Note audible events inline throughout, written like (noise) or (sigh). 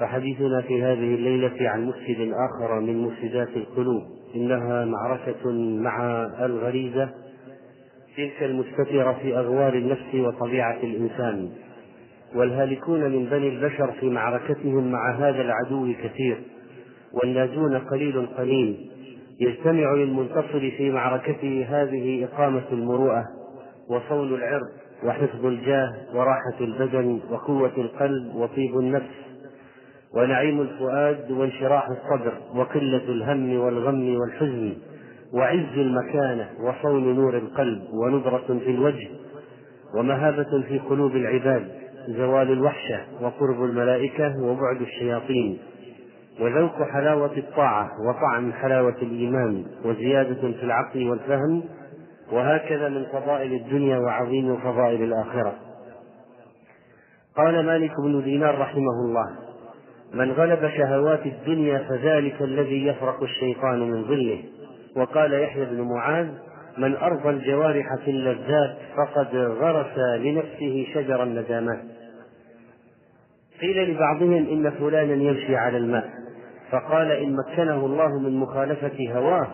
فحديثنا في هذه الليلة عن مفسد آخر من مفسدات القلوب. إنها معركة مع الغريزة تلك المستترة في أغوار النفس وطبيعة الإنسان. والهالكون من بني البشر في معركتهم مع هذا العدو كثير والناجون قليل قليل. يجتمع للمنتصر في معركته هذه إقامة المروءة وصون العرض وحفظ الجاه وراحة البدن وقوة القلب وطيب النفس. ونعيم الفؤاد وانشراح الصدر وقلة الهم والغم والحزن وعز المكانة وصون نور القلب ونبرة في الوجه ومهابة في قلوب العباد زوال الوحشة وقرب الملائكة وبعد الشياطين وذوق حلاوة الطاعة وطعم حلاوة الإيمان وزيادة في العقل والفهم وهكذا من فضائل الدنيا وعظيم فضائل الآخرة. قال مالك بن دينار رحمه الله من غلب شهوات الدنيا فذلك الذي يفرق الشيطان من ظله. وقال يحيى بن معاذ من أرضى الجوارح في اللذات فقد غرس لنفسه شجر الندامات. قيل لبعضهم إن فلانا يمشي على الماء. فقال إن مكنه الله من مخالفة هواه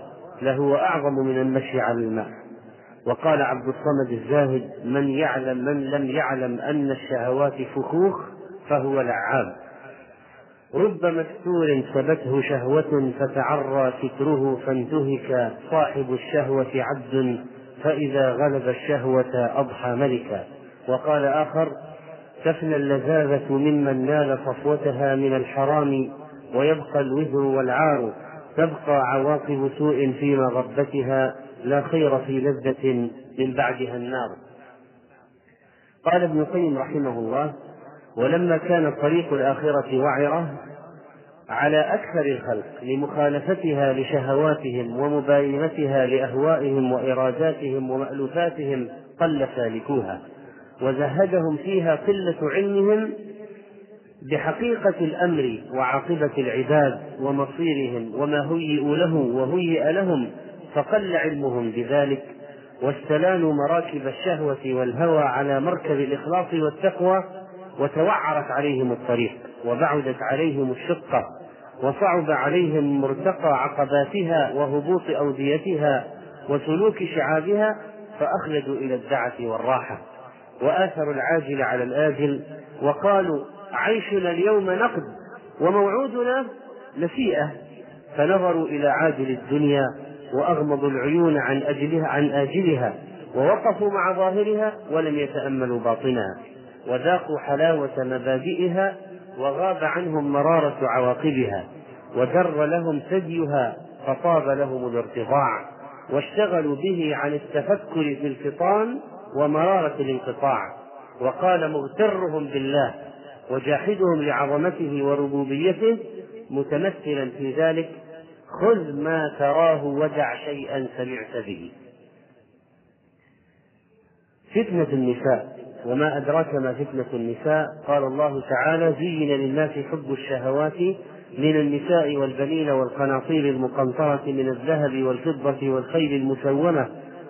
لهو أعظم من المشي على الماء. وقال عبد الصمد الزاهد من يعلم من لم يعلم أن الشهوات فخوخ فهو لعاب. رب مستور سبته شهوة فتعرى ستره فانتهك صاحب الشهوة عبد فإذا غلب الشهوة أضحى ملكا. وقال آخر تفنى اللذاذة ممن نال صفوتها من الحرام ويبقى الوزر والعار. تبقى عواقب سوء في مغبتها لا خير في لذة من بعدها النار. قال ابن القيم رحمه الله ولما كان طريق الآخرة وعرة على أكثر الخلق لمخالفتها لشهواتهم ومباينتها لأهوائهم وإراداتهم ومألوفاتهم قل سالكوها. وزهدهم فيها قلة علمهم بحقيقة الأمر وعاقبة العباد ومصيرهم وما هيئوا له وهيئ لهم فقل علمهم بذلك. واستلانوا مراكب الشهوة والهوى على مركب الإخلاص والتقوى وتوعرت عليهم الطريق وبعدت عليهم الشقة وصعب عليهم مرتقى عقباتها وهبوط أوديتها وسلوك شعابها فأخلدوا إلى الدعة والراحة. وآثروا العاجل على الآجل وقالوا عيشنا اليوم نقد وموعودنا نسيئة فنظروا إلى عاجل الدنيا وأغمضوا العيون عن أجلها عن آجلها ووقفوا مع ظاهرها ولم يتأملوا باطنها. وذاقوا حلاوة مبادئها وغاب عنهم مرارة عواقبها ودر لهم ثديها فطاب لهم الارتضاع واشتغلوا به عن التفكر في الفطام ومرارة الانقطاع وقال مغترهم بالله وجاحدهم لعظمته وربوبيته متمثلا في ذلك خذ ما تراه ودع شيئا سمعت به. فتنة النساء. وما أدراك ما فتنة النساء. قال الله تعالى زين للناس حب الشهوات من النساء والبنين والقناطير المقنطرة من الذهب والفضة والخيل المسومة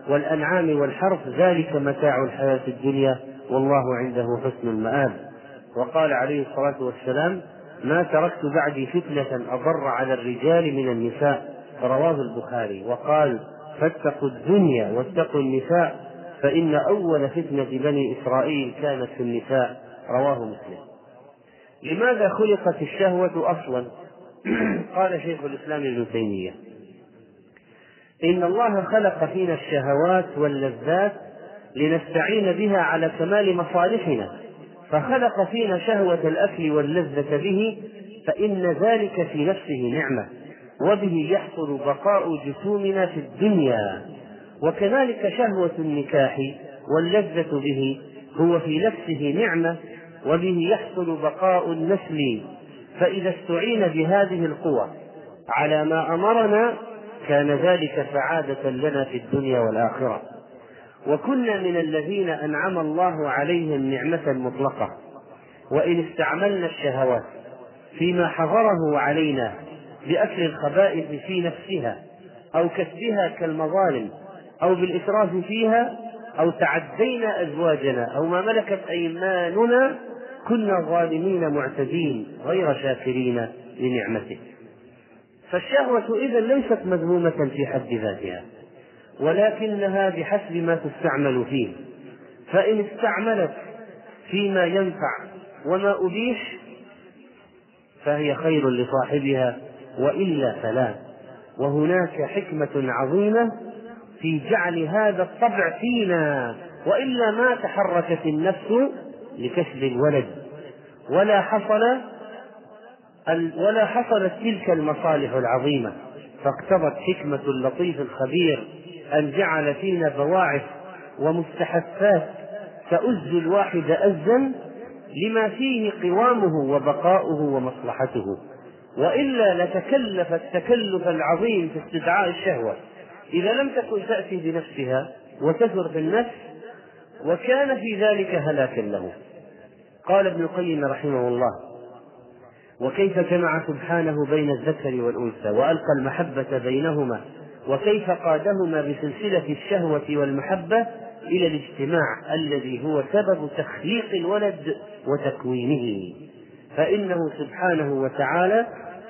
والأنعام والحرث. ذلك متاع الحياة الدنيا والله عنده حسن المآب. وقال عليه الصلاة والسلام ما تركت بعدي فتنة أضر على الرجال من النساء. رواه البخاري. وقال فاتقوا الدنيا واتقوا النساء. فإن أول فتنة بني إسرائيل كانت في النساء رواه مسلم. لماذا خلقت الشهوة أصلا؟ (clears throat) قال شيخ الإسلام ابن تيمية. إن الله خلق فينا الشهوات واللذات لنستعين بها على كمال مصالحنا. فخلق فينا شهوة الأكل واللذة به فإن ذلك في نفسه نعمة وبه يحصل بقاء جسومنا في الدنيا. وكذلك شهوة النكاح واللذة به هو في نفسه نعمة وبه يحصل بقاء النسل. فإذا استعين بهذه القوى على ما أمرنا كان ذلك سعادة لنا في الدنيا والآخرة. وكنا من الذين أنعم الله عليهم نعمة مطلقة. وإن استعملنا الشهوات فيما حضره علينا بأكل الخبائث في نفسها أو كسبها كالمظالم أو بالإسراف فيها أو تعدينا أزواجنا أو ما ملكت أيماننا كنا ظالمين معتدين غير شاكرين لنعمته. فالشهوة إذا ليست مذمومة في حد ذاتها ولكنها بحسب ما تستعمل فيه. فإن استعملت فيما ينفع وما أبيح فهي خير لصاحبها وإلا فلا. وهناك حكمة عظيمة في جعل هذا الطبع فينا وإلا ما تحركت النفس لكسب الولد. ولا حصل ولا حصلت تلك المصالح العظيمة. فاقتضت حكمة اللطيف الخبير أن جعل فينا بواعث ومستحثات تؤز الواحد أزا لما فيه قوامه وبقاؤه ومصلحته. وإلا لتكلف التكلف العظيم في استدعاء الشهوة. إذا لم تكن تأتي بنفسها وتثر في النفس وكان في ذلك هلاكا له. قال ابن القيم رحمه الله وكيف جمع سبحانه بين الذكر والأنثى وألقى المحبة بينهما وكيف قادهما بسلسلة الشهوة والمحبة إلى الاجتماع الذي هو سبب تخليق الولد وتكوينه. فإنه سبحانه وتعالى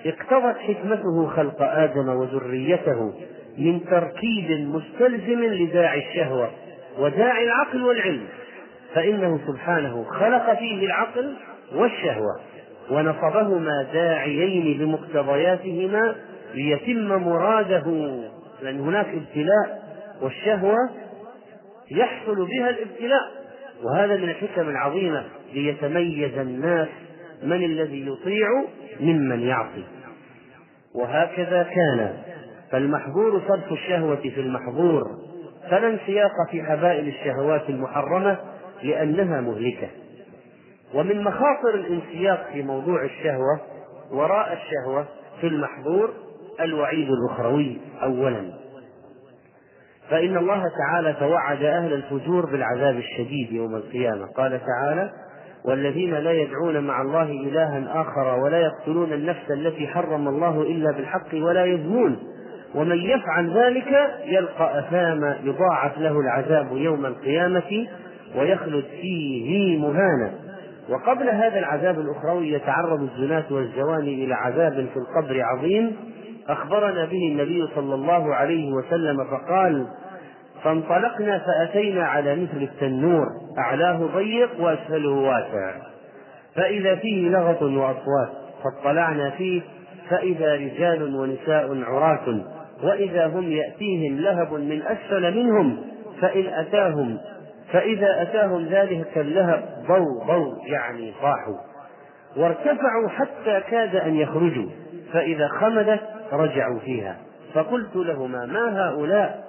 اقتضت حكمته خلق آدم وذريته من تركيب مستلزم لداعي الشهوة وداعي العقل والعلم فإنه سبحانه خلق فيه العقل والشهوة ونصبهما داعيين بمقتضياتهما ليتم مراده. لأن هناك ابتلاء والشهوة يحصل بها الابتلاء وهذا من الحكم العظيمة ليتميز الناس من الذي يطيع ممن يعصي. وهكذا كان فالمحظور صرف الشهوة في المحظور فلا انسياق في حبائل الشهوات المحرمة لأنها مهلكة. ومن مخاطر الانسياق في موضوع الشهوة وراء الشهوة في المحظور الوعيد الأخروي أولا. فإن الله تعالى توعد أهل الفجور بالعذاب الشديد يوم القيامة. قال تعالى والذين لا يدعون مع الله إلها آخر ولا يقتلون النفس التي حرم الله إلا بالحق ولا يزنون ومن يفعل ذلك يلقى أثاما يضاعف له العذاب يوم القيامة ويخلد فيه مهانا. وقبل هذا العذاب الأخروي يتعرض الزناة والزواني إلى عذاب في القبر عظيم. أخبرنا به النبي صلى الله عليه وسلم فقال فانطلقنا فأتينا على مثل التنور أعلاه ضيق وأسفله واسع. فإذا فيه لغط وأصوات فاطلعنا فيه فإذا رجال ونساء عراة وإذا هم يأتيهم لهب من أسفل منهم فإن أتاهم فإذا أتاهم ذلك اللهب ضو ضو يعني صاحوا وارتفعوا حتى كاد أن يخرجوا فإذا خمدت رجعوا فيها. فقلت لهما ما هؤلاء؟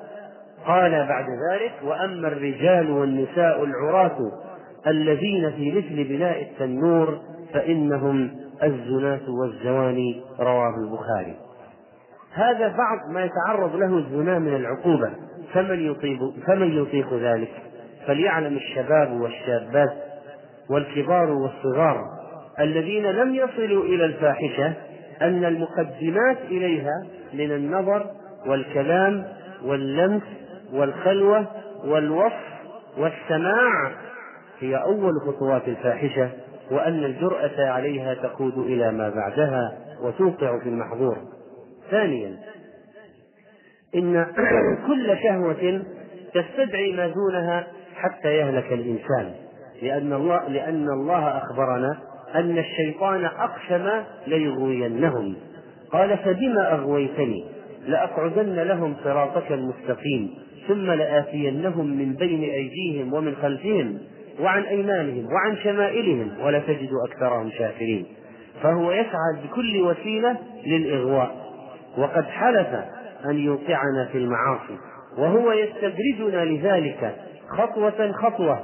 قال بعد ذلك وأما الرجال والنساء العراة الذين في مثل بناء التنور فإنهم الزناة والزواني رواه البخاري. هذا بعض ما يتعرض له الزنا من العقوبة. فمن يطيق فمن يطيق ذلك؟ فليعلم الشباب والشابات والكبار والصغار الذين لم يصلوا إلى الفاحشة أن المقدمات إليها من النظر والكلام واللمس والخلوة والوصف والسماع هي أول خطوات الفاحشة. وأن الجرأة عليها تقود إلى ما بعدها وتوقع في المحظور. ثانيا إن (clears throat) كل شهوة تستدعي ما دونها حتى يهلك الإنسان. لأن الله لأن الله أخبرنا أن الشيطان أقسم ليغوينهم. قال فبما أغويتني؟ لأقعدن لهم صراطك المستقيم ثم لآتينهم من بين أيديهم ومن خلفهم. وعن أيمانهم وعن شمائلهم ولا تجد أكثرهم شاكرين. فهو يسعى بكل وسيلة للإغواء. وقد حلف أن يوقعنا في المعاصي وهو يستدرجنا لذلك خطوة خطوة.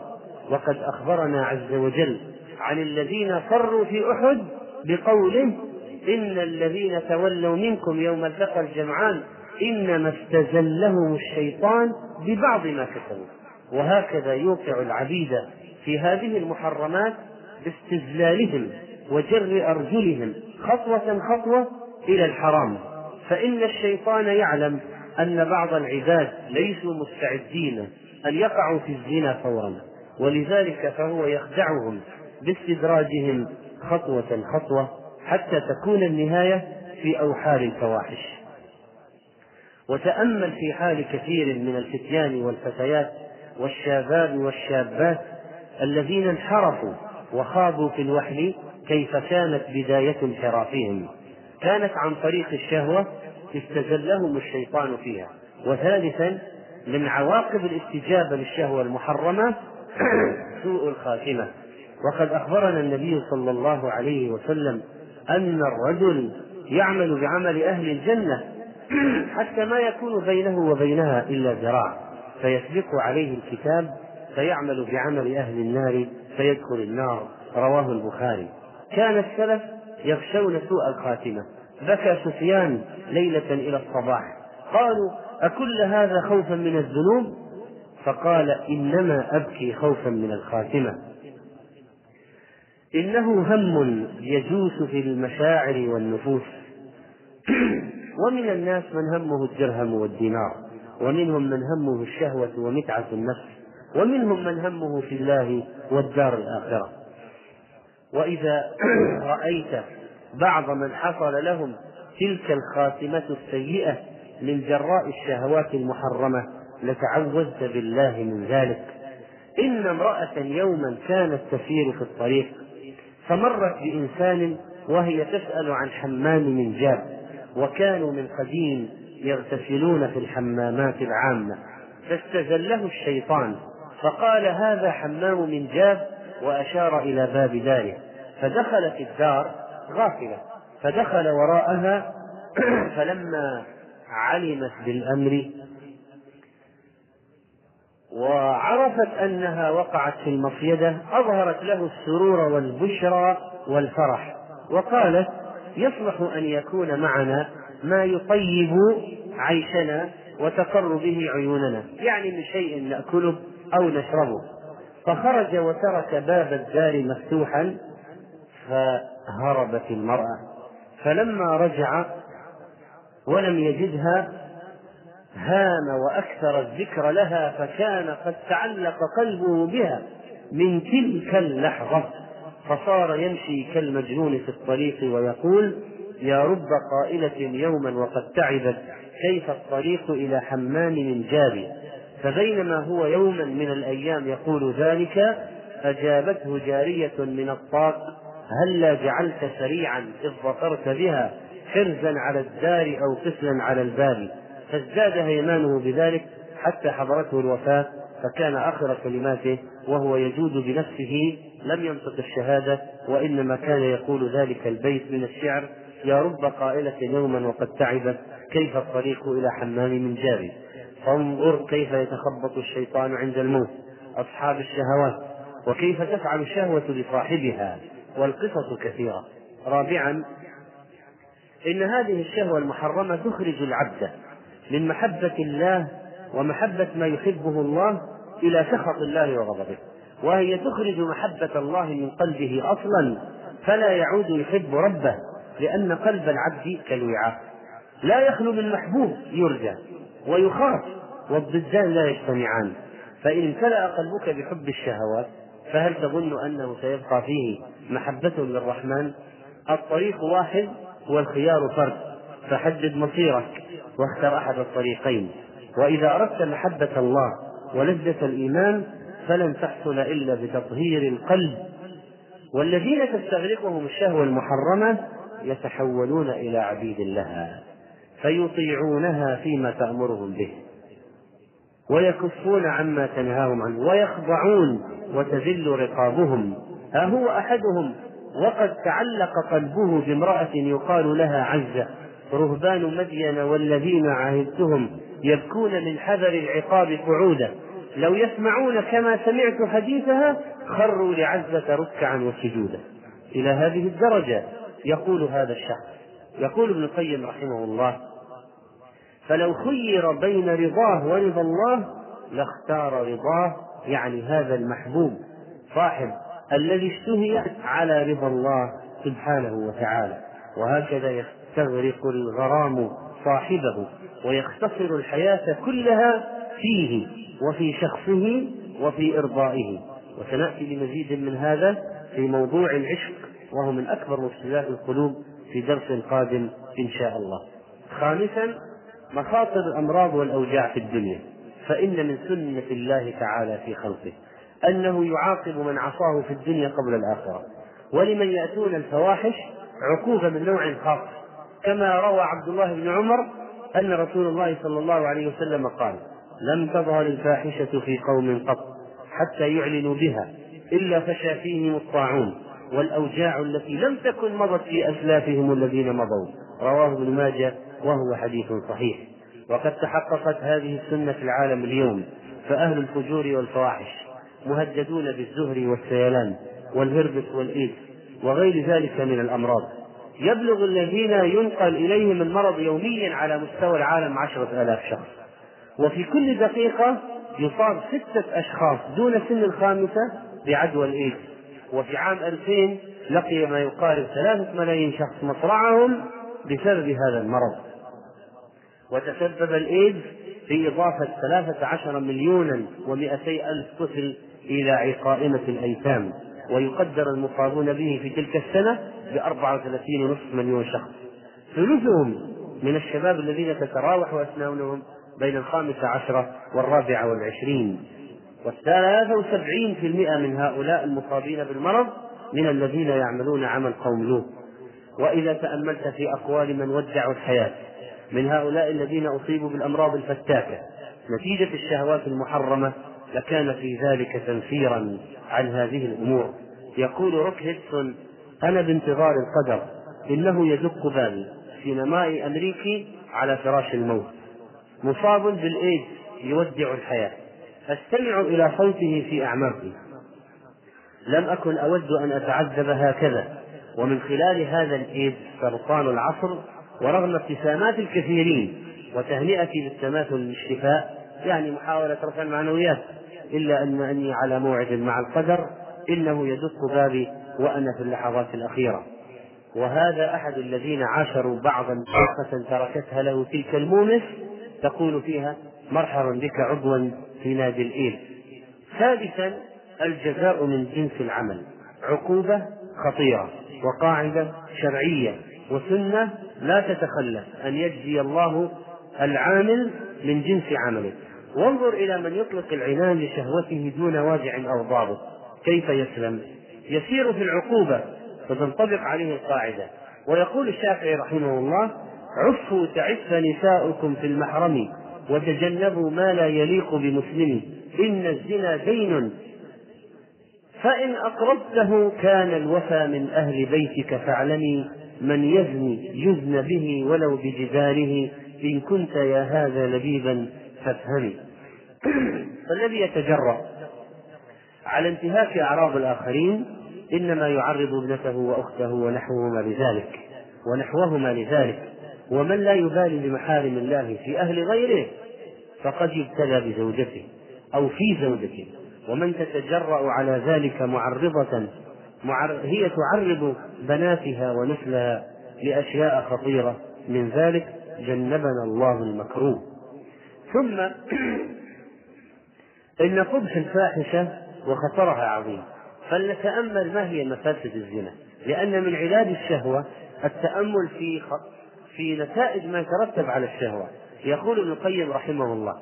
وقد أخبرنا عز وجل عن الذين فروا في أحد بقوله إن الذين تولوا منكم يوم التقى الجمعان إنما استزلهم الشيطان ببعض ما كسبوا. وهكذا يوقع العبيد في هذه المحرمات باستزلالهم وجر أرجلهم خطوة خطوة إلى الحرام. فإن الشيطان يعلم أن بعض العباد ليسوا مستعدين أن يقعوا في الزنا فورا ولذلك فهو يخدعهم باستدراجهم خطوة خطوة حتى تكون النهاية في أوحال الفواحش. وتأمل في حال كثير من الفتيان والفتيات والشباب والشابات الذين انحرفوا وخاضوا في الوحل كيف كانت بداية انحرافهم. كانت عن طريق الشهوة استزلهم الشيطان فيها. وثالثا من عواقب الاستجابة للشهوة المحرمة (clears throat) سوء الخاتمة. وقد أخبرنا النبي صلى الله عليه وسلم أن الرجل يعمل بعمل أهل الجنة (clears throat) حتى ما يكون بينه وبينها إلا ذراع. فيسبق عليه الكتاب فيعمل بعمل أهل النار فيدخل النار. رواه البخاري. كان السلف يخشون سوء الخاتمة. بكى سفيان ليلة إلى الصباح. قالوا أكل هذا خوفا من الذنوب؟ فقال إنما أبكي خوفا من الخاتمة. إنه هم يجوس في المشاعر والنفوس. (clears throat) ومن الناس من همه الدرهم والدينار. ومنهم من همه الشهوة ومتعة النفس. ومنهم من همه في الله والدار الآخرة. وإذا (clears throat) رأيت بعض من حصل لهم تلك الخاتمة السيئة من جراء الشهوات المحرمة لتعوذت بالله من ذلك. إن امرأة يوما كانت تسير في الطريق فمرت بإنسان وهي تسأل عن حمام من جاب وكانوا من قديم يغتسلون في الحمامات العامة فاستزله الشيطان فقال هذا حمام من جاب وأشار إلى باب داره. فدخلت الدار غافلة فدخل وراءها. (clears throat) فلما علمت بالأمر وعرفت أنها وقعت في المصيدة أظهرت له السرور والبشرى والفرح. وقالت يصلح أن يكون معنا ما يطيب عيشنا وتقر به عيوننا. يعني من شيء نأكله أو نشربه. فخرج وترك باب الدار مفتوحا فهربت المرأة. فلما رجع ولم يجدها هان وأكثر الذكر لها فكان قد تعلق قلبه بها من تلك اللحظة. فصار يمشي كالمجنون في الطريق ويقول يا رب قائلة يوما وقد تعبت كيف الطريق إلى حمام من جاري فبينما هو يوما من الأيام يقول ذلك أجابته جارية من الطاق هلا جعلت سريعا إذ ظفرت بها حرزا على الدار أو قفلا على الباب؟ فازداد هيمانه بذلك حتى حضرته الوفاة فكان آخر كلماته وهو يجود بنفسه لم ينطق الشهادة وإنما كان يقول ذلك البيت من الشعر يا رب قائلة يوما وقد تعبت كيف الطريق إلى حمام من جاري فانظر كيف يتخبط الشيطان عند الموت أصحاب الشهوات وكيف تفعل الشهوة بصاحبها والقصص كثيرة. رابعا إن هذه الشهوة المحرمة تخرج العبد من محبة الله ومحبة ما يحبه الله إلى سخط الله وغضبه وهي تخرج محبة الله من قلبه أصلا فلا يعود يحب ربه لأن قلب العبد كالوعاء لا يخلو من محبوب يرجى ويخاف والضدان لا يجتمعان. فإن امتلأ قلبك بحب الشهوات فهل تظن أنه سيبقى فيه محبة للرحمن؟ الطريق واحد والخيار فرد. فحدد مصيرك واختر أحد الطريقين. وإذا أردت محبة الله ولذة الإيمان فلن تحصل إلا بتطهير القلب. والذين تستغرقهم الشهوة المحرمة يتحولون إلى عبيد لها فيطيعونها فيما تأمرهم به. ويكفون عما تنهاهم عنه ويخضعون وتذل رقابهم. ها هو أحدهم. وقد تعلق قلبه بامرأة يقال لها عزة. رهبان مدين والذين عاهدتهم يبكون من حذر العقاب قعودا. لو يسمعون كما سمعت حديثها خروا لعزة ركعا وسجودا. إلى هذه الدرجة يقول هذا الشخص يقول ابن القيم رحمه الله فلو خير بين رضاه ورضا الله لاختار رضاه يعني هذا المحبوب صاحب الذي اشتهي على رضا الله سبحانه وتعالى. وهكذا يستغرق الغرام صاحبه ويختصر الحياة كلها فيه وفي شخصه وفي إرضائه. وسنأتي لمزيد من هذا في موضوع العشق وهو من أكبر مفسدات القلوب في درس قادم إن شاء الله. خامسا مخاطر الأمراض والأوجاع في الدنيا فإن من سنة الله تعالى في خلقه أنه يعاقب من عصاه في الدنيا قبل الآخرة. ولمن يأتون الفواحش عقوبة من نوع خاص كما روى عبد الله بن عمر أن رسول الله صلى الله عليه وسلم قال لم تظهر الفاحشة في قوم قط حتى يعلنوا بها إلا فشى فيهم الطاعون والأوجاع التي لم تكن مضت في أسلافهم الذين مضوا. رواه ابن ماجه وهو حديث صحيح. وقد تحققت هذه السنة في العالم اليوم فأهل الفجور والفواحش مهددون بالزهر والسيلان والهربس والإيدز وغير ذلك من الأمراض. يبلغ الذين ينقل إليهم المرض يوميا على مستوى العالم عشرة آلاف شخص. وفي كل دقيقة يصاب ستة أشخاص دون سن الخامسة بعدوى الإيدز وفي عام 2000 لقي ما يقارب ثلاثة ملايين شخص مصرعهم بسبب هذا المرض. وتسبب الإيدز في إضافة ثلاثة عشر مليونا ومئتي ألف طفل إلى قائمة الأيتام. ويقدر المصابون به في تلك السنة وثلاثين ونصف مليون شخص. ثلثهم من الشباب الذين تتراوح أسنانهم بين الخامسة عشرة والرابعة والعشرين. والثلاثة وسبعين في المئة من هؤلاء المصابين بالمرض من الذين يعملون عمل قوم لوط وإذا تأملت في أقوال من ودعوا الحياة من هؤلاء الذين أصيبوا بالأمراض الفتاكة. نتيجة الشهوات المحرمة لكان في ذلك تنفيرا عن هذه الأمور. يقول روك هيدسون أنا بانتظار القدر إنه يدق بابي سينمائي أمريكي على فراش الموت. مصاب بالإيدز يودع الحياة. أستمع إلى صوته في أعماقي. لم أكن أود أن أتعذب هكذا ومن خلال هذا الإيدز سرطان العصر ورغم ابتسامات الكثيرين وتهنئتي بالتماثل للشفاء يعني محاولة رفع المعنويات إلا أن أني على موعد مع القدر إنه يدق بابي وأنا في اللحظات الأخيرة. وهذا أحد الذين عاشروا بعضا طريقة تركتها له تلك المونس تقول فيها مرحبا بك عضوا في نادي الإيل. سادسا الجزاء من جنس العمل عقوبة خطيرة وقاعدة شرعية وسنة لا تتخلف أن يجزي الله العامل من جنس عمله. وانظر إلى من يطلق العنان لشهوته دون واجع أو ضابط. كيف يسلم؟ يسير في العقوبة فتنطبق عليه القاعدة. ويقول الشافعي رحمه الله عفوا تعف نساؤكم في المحرم وتجنبوا ما لا يليق بمسلم. إن الزنا دين. فإن أقرضته كان الوفى من أهل بيتك فاعلمي من يزني يزن به ولو بجداره إن كنت يا هذا لبيبا فافهمي. (clears throat) فالذي يتجرأ على انتهاك أعراض الآخرين إنما يعرض ابنته وأخته ونحوهما لذلك ونحوهما لذلك. ومن لا يبالي بمحارم الله في أهل غيره فقد يبتلى بزوجته أو في زوجته. ومن تتجرأ على ذلك معرضة هي تعرض بناتها ونسلها لأشياء خطيرة. من ذلك جنبنا الله المكروه. ثم (clears throat) إن قبح الفاحشة وخطرها عظيم. فلنتأمل ما هي مفاسد الزنا. لأن من علاج الشهوة التأمل في في نتائج ما يترتب على الشهوة. يقول ابن القيم رحمه الله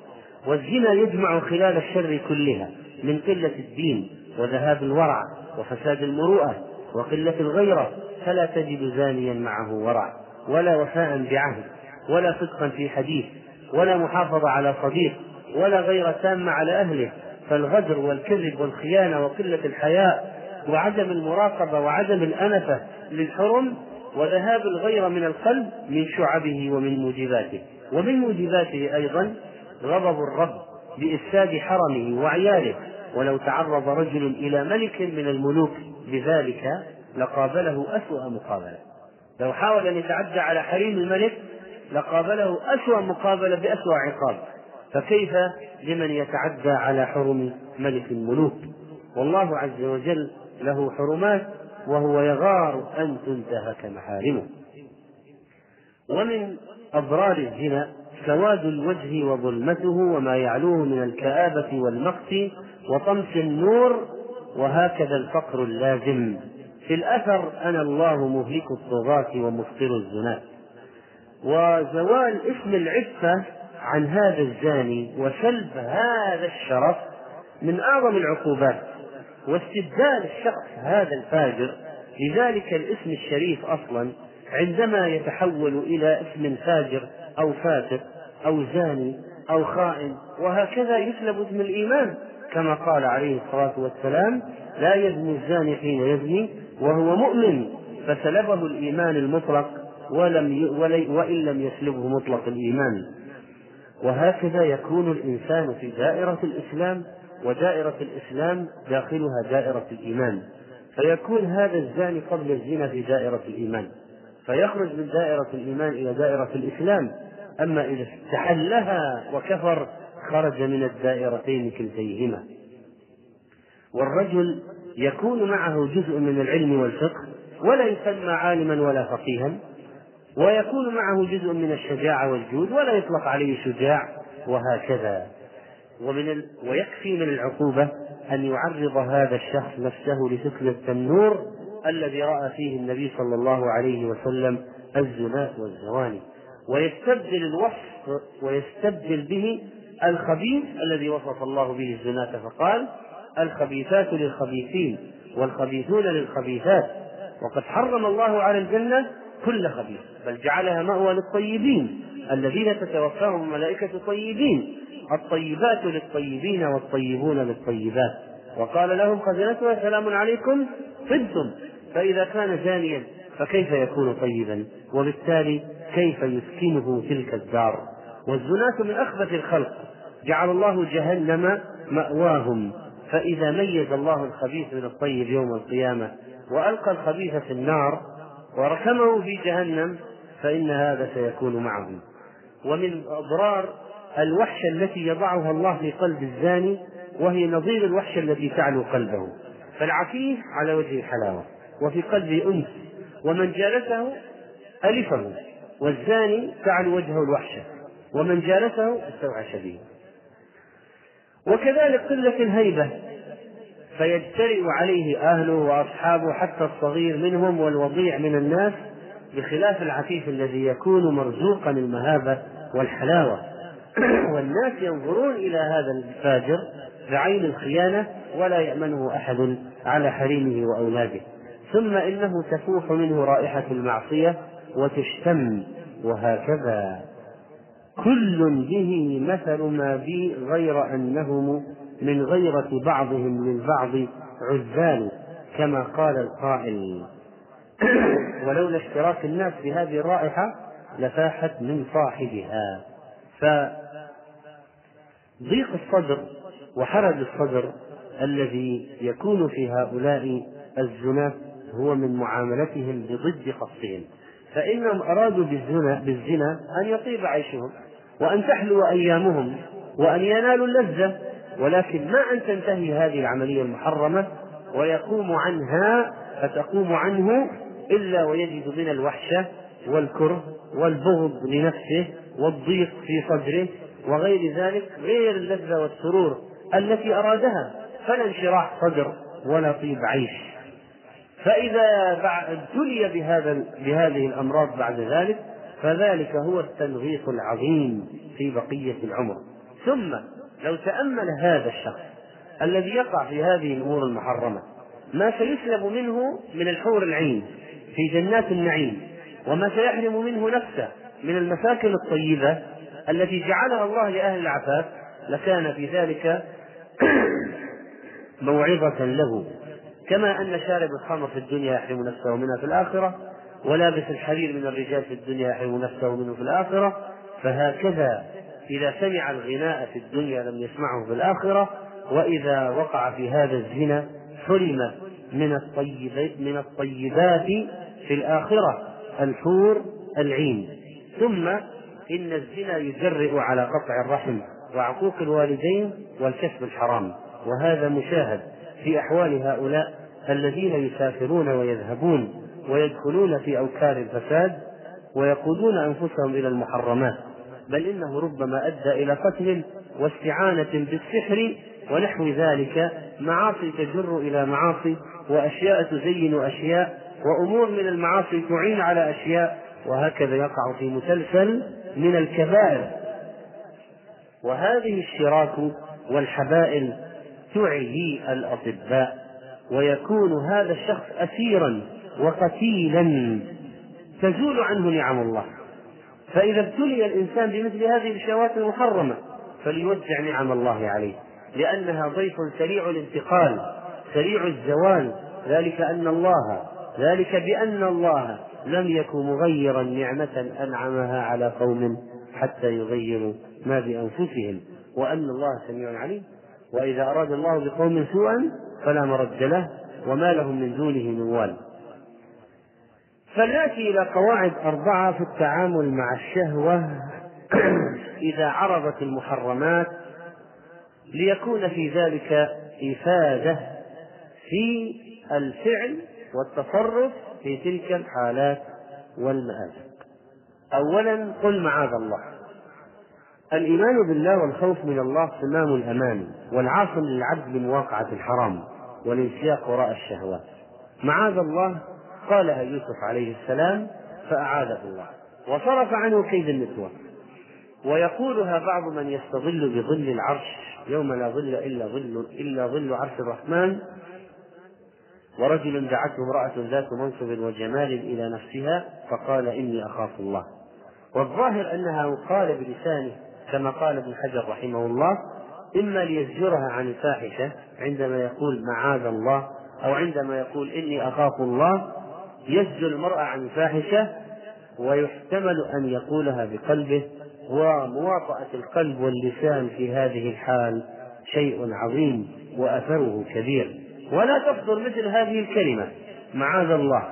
والزنا يجمع خلال الشر كلها. من قلة الدين وذهاب الورع وفساد المروءة وقلة الغيرة فلا تجد زانيا معه ورع ولا وفاء بعهد ولا صدقا في حديث ولا محافظة على صديق ولا غير تامة على أهله. فالغدر والكذب والخيانة وقلة الحياء وعدم المراقبة وعدم الأنفة للحرم وذهاب الغيرة من القلب من شعبه ومن موجباته. ومن موجباته أيضا غضب الرب بإفساد حرمه وعياله. ولو تعرض رجل إلى ملك من الملوك بذلك لقابله أسوأ مقابلة. لو حاول أن يتعدى على حريم الملك لقابله أسوأ مقابلة بأسوأ عقاب. فكيف لمن يتعدى على حرم ملك الملوك؟ والله عز وجل له حرمات وهو يغار أن تنتهك محارمه. ومن أضرار الزنا سواد الوجه وظلمته وما يعلوه من الكآبة والمقت وطمس النور وهكذا الفقر اللازم. في الأثر أنا الله مهلك الطغاة ومفطر الزناة. وزوال اسم العفة عن هذا الزاني وسلب هذا الشرف من أعظم العقوبات واستبدال الشخص هذا الفاجر لذلك الاسم الشريف أصلا عندما يتحول إلى اسم فاجر أو فاسق أو زاني أو خائن وهكذا يسلب اسم الإيمان. كما قال عليه الصلاة والسلام لا يزني الزاني حين يزني وهو مؤمن فسلبه الإيمان المطلق ولم وإن لم يسلبه مطلق الإيمان. وهكذا يكون الإنسان في دائرة الإسلام ودائرة الإسلام داخلها دائرة الإيمان. فيكون هذا الزاني قبل الزنا في دائرة الإيمان. فيخرج من دائرة الإيمان إلى دائرة الإسلام. أما إذا استحلها وكفر خرج من الدائرتين كلتيهما. والرجل يكون معه جزء من العلم والفقه ولا يسمى عالما ولا فقيها ويكون معه جزء من الشجاعة والجود ولا يطلق عليه شجاع وهكذا. ومن ال... ويكفي من العقوبة أن يعرض هذا الشخص نفسه لفتنة التنور الذي رأى فيه النبي صلى الله عليه وسلم الزناة والزواني. ويستبدل الوصف ويستبدل به الخبيث الذي وصف الله به الزناة فقال الخبيثات للخبيثين والخبيثون للخبيثات وقد حرم الله على الجنة كل خبيث بل جعلها مأوى للطيبين الذين تتوفاهم الملائكة طيبين الطيبات للطيبين والطيبون للطيبات. وقال لهم خزنتها سلام عليكم طبتم فإذا كان زانيا فكيف يكون طيبا؟ وبالتالي كيف يسكنه تلك الدار؟ والزناة من أخبث الخلق. جعل الله جهنم مأواهم. فإذا ميز الله الخبيث من الطيب يوم القيامة وألقى الخبيث في النار وركمه في جهنم فإن هذا سيكون معهم. ومن أضرار الوحشة التي يضعها الله في قلب الزاني وهي نظير الوحشة التي تعلو قلبه. فالعفيف على وجه الحلاوة وفي قلبه أنس ومن جالسه ألفه والزاني تعلو وجهه الوحشة ومن جالسه استوعش به وكذلك قلة الهيبة فيجترئ عليه أهله وأصحابه حتى الصغير منهم والوضيع من الناس بخلاف العفيف الذي يكون مرزوقا المهابة والحلاوة. (clears throat) والناس ينظرون إلى هذا الفاجر بعين الخيانة ولا يأمنه أحد على حريمه وأولاده. ثم إنه تفوح منه رائحة المعصية وتشتم وهكذا. كل به مثل ما بي غير أنهم من غيرة بعضهم للبعض عزال كما قال القائل. (coughs) ولولا اشتراك الناس في هذه الرائحة لفاحت من صاحبها. فضيق الصدر وحرج الصدر الذي يكون في هؤلاء الزناة هو من معاملتهم بضد قصدهم فإنهم أرادوا بالزنا بالزنا أن يطيب عيشهم. وأن تحلو أيامهم وأن ينالوا اللذة ولكن ما أن تنتهي هذه العملية المحرمة ويقوم عنها فتقوم عنه إلا ويجد من الوحشة والكره والبغض لنفسه والضيق في صدره وغير ذلك غير اللذة والسرور التي أرادها فلا انشراح صدر ولا طيب عيش. فإذا ابتلي بهذا بهذه الأمراض بعد ذلك فذلك هو التنغيص العظيم في بقية العمر. ثم لو تأمل هذا الشخص الذي يقع في هذه الأمور المحرمة ما سيسلب منه من الحور العين في جنات النعيم وما سيحرم منه نفسه من المساكن الطيبة التي جعلها الله لأهل العفاف لكان في ذلك موعظة له. كما أن شارب الخمر في الدنيا يحرم نفسه منها في الآخرة ولابس الحرير من الرجال في الدنيا يحرم نفسه منه في الآخرة فهكذا إذا سمع الغناء في الدنيا لم يسمعه في الآخرة وإذا وقع في هذا الزنا حرم من من الطيبات في الآخرة الحور العين. ثم إن الزنا يجرئ على قطع الرحم وعقوق الوالدين والكسب الحرام. وهذا مشاهد في أحوال هؤلاء الذين يسافرون ويذهبون ويدخلون في أوكار الفساد ويقودون أنفسهم إلى المحرمات بل إنه ربما أدى إلى قتل واستعانة بالسحر ونحو ذلك معاصي تجر إلى معاصي وأشياء تزين أشياء وأمور من المعاصي تعين على أشياء وهكذا يقع في مسلسل من الكبائر. وهذه الشراك والحبائل تعي الأطباء ويكون هذا الشخص أسيرا وقتيلا تزول عنه نعم الله. فإذا ابتلي الإنسان بمثل هذه الشهوات المحرمة فليوزع نعم الله عليه لأنها ضيف سريع الانتقال سريع الزوال. ذلك أن الله ذلك بأن الله لم يكن مغيرا نعمة أنعمها على قوم حتى يغيروا ما بأنفسهم. وأن الله سميع عليم. وإذا أراد الله بقوم سوءا فلا مرد له وما لهم من دونه من وال. فلنأتي إلى قواعد أربعة في التعامل مع الشهوة (clears throat) إذا عرضت المحرمات ليكون في ذلك إفادة في الفعل والتصرف في تلك الحالات والمآزق. أولا قل معاذ الله. الإيمان بالله والخوف من الله صمام الأمان والعاصم للعبد بمواقعة الحرام والإنسياق وراء الشهوات. معاذ الله قالها يوسف عليه السلام فأعاذه الله. وصرف عنه كيد النسوة. ويقولها بعض من يستظل بظل العرش يوم لا ظل إلا ظل إلا ظل عرش الرحمن. ورجل دعته امرأة ذات منصب وجمال إلى نفسها فقال إني أخاف الله. والظاهر أنها قال بلسانه كما قال ابن حجر رحمه الله إما ليزجرها عن الفاحشة عندما يقول معاذ الله أو عندما يقول إني أخاف الله يزجر المرأة عن الفاحشة ويحتمل أن يقولها بقلبه ومواطأة القلب واللسان في هذه الحال شيء عظيم وأثره كبير. ولا تصدر مثل هذه الكلمة معاذ الله.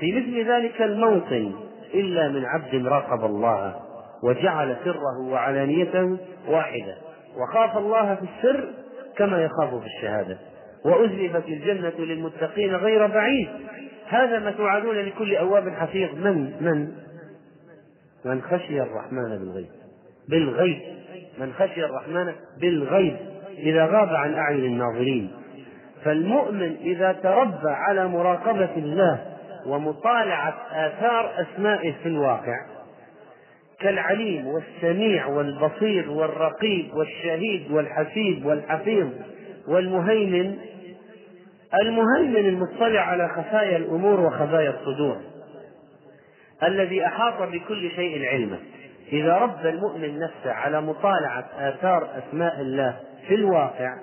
في مثل ذلك الموطن إلا من عبد راقب الله وجعل سره وعلانيته واحدة. وخاف الله في السر كما يخاف في الشهادة. وأزلفت الجنة للمتقين غير بعيد. هذا ما توعدون لكل أواب حفيظ. من؟ من؟ من خشي الرحمن بالغيب. بالغيب. من خشي الرحمن بالغيب. إذا غاب عن أعين الناظرين. فالمؤمن إذا تربى على مراقبة الله ومطالعة آثار أسمائه في الواقع كالعليم والسميع والبصير والرقيب والشهيد والحسيب والحفيظ والمهيمن المهيمن المطلع على خفايا الأمور وخبايا الصدور الذي أحاط بكل شيء علما إذا ربى المؤمن نفسه على مطالعة آثار أسماء الله في الواقع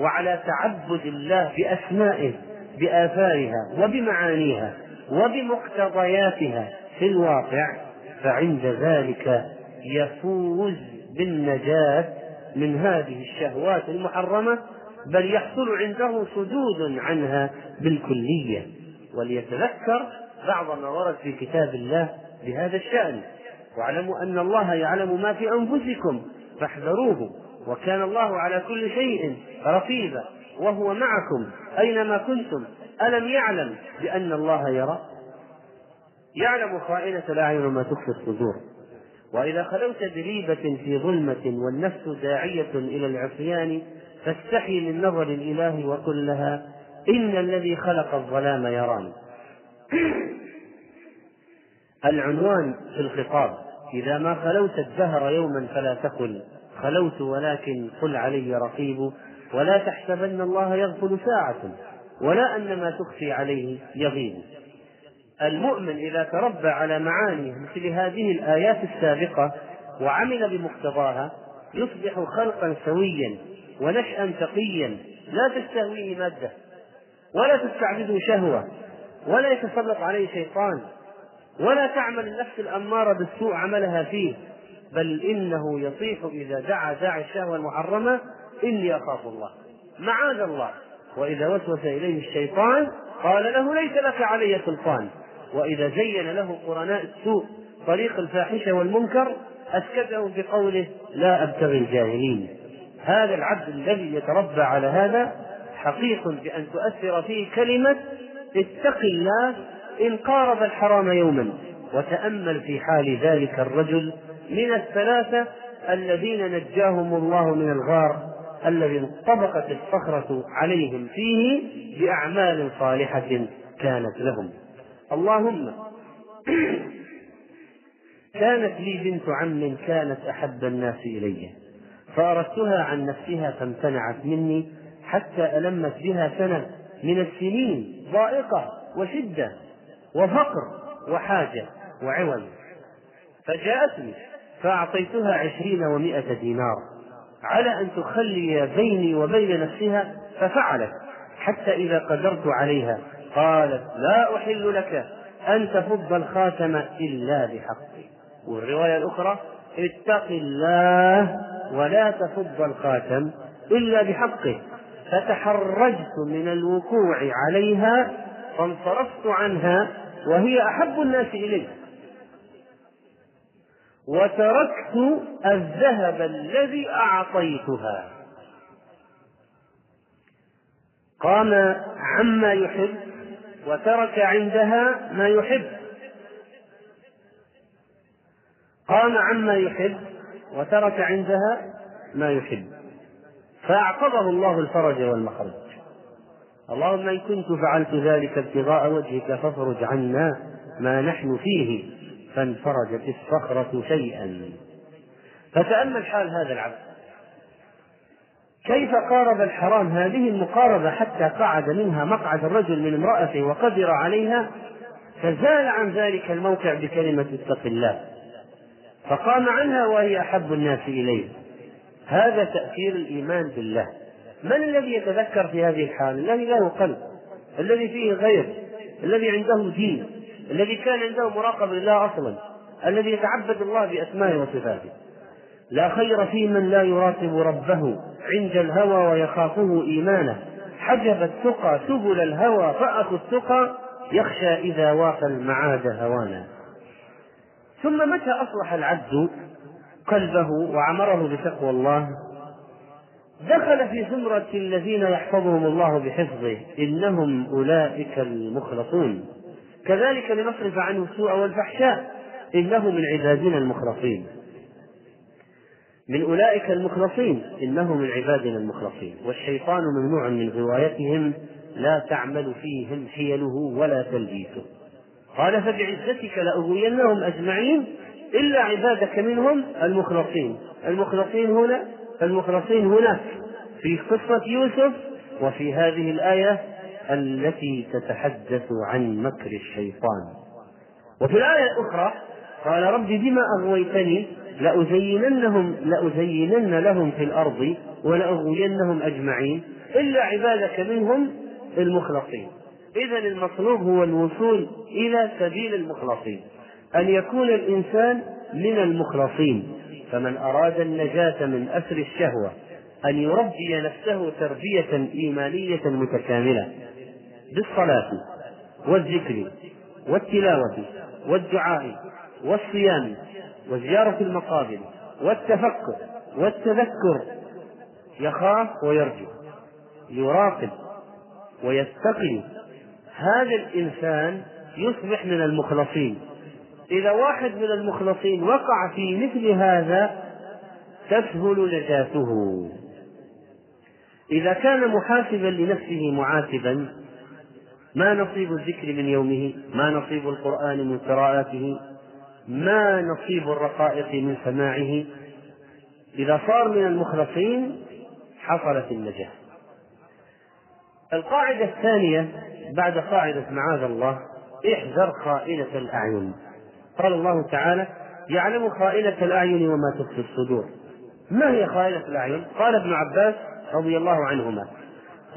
وعلى تعبد الله بأسمائه بآثارها وبمعانيها وبمقتضياتها في الواقع فعند ذلك يفوز بالنجاة من هذه الشهوات المحرمة بل يحصل عنده صدود عنها بالكلية. وليتذكر بعض ما ورد في كتاب الله بهذا الشأن. واعلموا أن الله يعلم ما في أنفسكم فاحذروه. وكان الله على كل شيء رقيبا. وهو معكم أينما كنتم. ألم يعلم بأن الله يرى؟ يعلم خائنة الأعين وما تخفي الصدور. وإذا خلوت بريبة في ظلمة والنفس داعية إلى العصيان فاستحي من نظر الإله وقل لها إن الذي خلق الظلام يراني. (clears throat) العنوان في الخطاب إذا ما خلوت الدهر يوما فلا تقل خلوت ولكن قل علي رقيب ولا تحسبن الله يغفل ساعة ولا أن ما تخفي عليه يغيب. المؤمن إذا تربى على معاني مثل هذه الآيات السابقة وعمل بمقتضاها يصبح خلقا سويا ونشأ تقيا لا تستهويه مادة ولا تستعبده شهوة ولا يتسلط عليه شيطان ولا تعمل النفس الأمارة بالسوء عملها فيه بل إنه يصيح إذا دعا داعي الشهوة المحرمة إني أخاف الله معاذ الله. وإذا وسوس إليه الشيطان قال له ليس لك علي سلطان. وإذا زين له قرناء السوء طريق الفاحشة والمنكر أسكتهم بقوله لا أبتغي الجاهلين. هذا العبد الذي يتربى على هذا حقيق بأن تؤثر فيه كلمة اتق الله إن قارب الحرام يوما وتأمل في حال ذلك الرجل من الثلاثة الذين نجاهم الله من الغار الذي انطبقت الصخرة عليهم فيه بأعمال صالحة كانت لهم. اللهم (clears throat) كانت لي بنت عم كانت أحب الناس إلي. فأردتها عن نفسها فامتنعت مني حتى ألمت بها سنة من السنين ضائقة وشدة وفقر وحاجة وعوز فجاءتني فأعطيتها عشرين ومائة دينار على أن تخلي بيني وبين نفسها ففعلت حتى إذا قدرت عليها. قالت لا أحل لك أن تفض الخاتم إلا بحقه والرواية الأخرى اتق الله ولا تفض الخاتم إلا بحقه. فتحرجت من الوقوع عليها فانصرفت عنها وهي أحب الناس إلي وتركت الذهب الذي أعطيتها. قام عما يحب وترك عندها ما يحب. قام عما يحب وترك عندها ما يحب. فأعقبه الله الفرج والمخرج. اللهم إن كنت فعلت ذلك ابتغاء وجهك فافرج عنا ما نحن فيه. فانفرجت الصخرة شيئا. فتأمل حال هذا العبد. كيف قارب الحرام هذه المقاربة حتى قعد منها مقعد الرجل من امرأته وقدر عليها؟ فزال عن ذلك الموقع بكلمة اتق الله. فقام عنها وهي أحب الناس إليه. هذا تأثير الإيمان بالله. من الذي يتذكر في هذه الحال الذي له قلب. الذي فيه غير. الذي عنده دين. الذي كان عنده مراقبة لله أصلا. الذي يتعبد الله بأسمائه وصفاته. لا خير في من لا يراقب ربه عند الهوى ويخافه إيمانه. حجب التقى سبل الهوى فأخ التقى يخشى إذا واقى المعاد هوانا. ثم متى أصلح العبد قلبه وعمره بتقوى الله؟ دخل في زمرة الذين يحفظهم الله بحفظه إنهم أولئك المخلصون. كذلك لنصرف عنه السوء والفحشاء إنه من عبادنا المخلصين. من أولئك المخلصين إنه من عبادنا المخلصين. والشيطان ممنوع من غوايتهم لا تعمل فيهم حيله ولا تلبيسه. قال فبعزتك لأغوينهم أجمعين إلا عبادك منهم المخلصين. المخلصين هنا المخلصين هناك في قصة يوسف وفي هذه الآية التي تتحدث عن مكر الشيطان. وفي الآية الأخرى قال رب بما أغويتني لأزيننهم لأزينن لهم في الأرض ولأغوينهم أجمعين إلا عبادك منهم المخلصين. إذا المطلوب هو الوصول إلى سبيل المخلصين أن يكون الإنسان من المخلصين. فمن أراد النجاة من أسر الشهوة أن يربي نفسه تربية إيمانية متكاملة بالصلاة والذكر والتلاوة والدعاء والصيام وزيارة المقابر والتفكر والتذكر يخاف ويرجو يراقب ويستقي هذا الإنسان يصبح من المخلصين. إذا واحد من المخلصين وقع في مثل هذا تسهل نجاته. إذا كان محاسبا لنفسه معاتبا ما نصيب الذكر من يومه؟ ما نصيب القرآن من قراءته ما نصيب الرقائق من سماعه؟ إذا صار من المخلصين حصلت النجاة. القاعدة الثانية بعد قاعدة معاذ الله احذر خائنة الأعين. قال الله تعالى يعلم خائنة الأعين وما تخفي الصدور. ما هي خائنة الأعين؟ قال ابن عباس رضي الله عنهما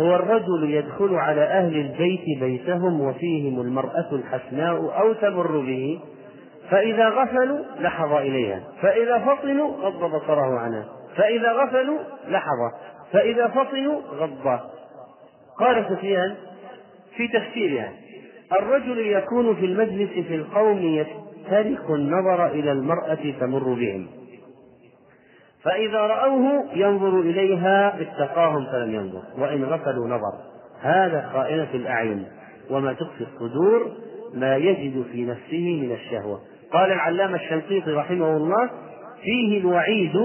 هو الرجل يدخل على أهل البيت بيتهم وفيهم المرأة الحسناء أو تمر به فإذا غفلوا لحظ إليها فإذا فطنوا غض بصره عنها فإذا غفلوا لحظ فإذا فطنوا غض قال سفيان في تفسيرها الرجل يكون في المجلس في القوم يسترق النظر إلى المرأة تمر بهم. فإذا رأوه ينظر إليها اتقاهم فلم ينظر. وإن غفلوا نظر. هذا خائنة الأعين. وما تخفي الصدور ما يجد في نفسه من الشهوة. قال العلامة الشنقيطي رحمه الله فيه الوعيد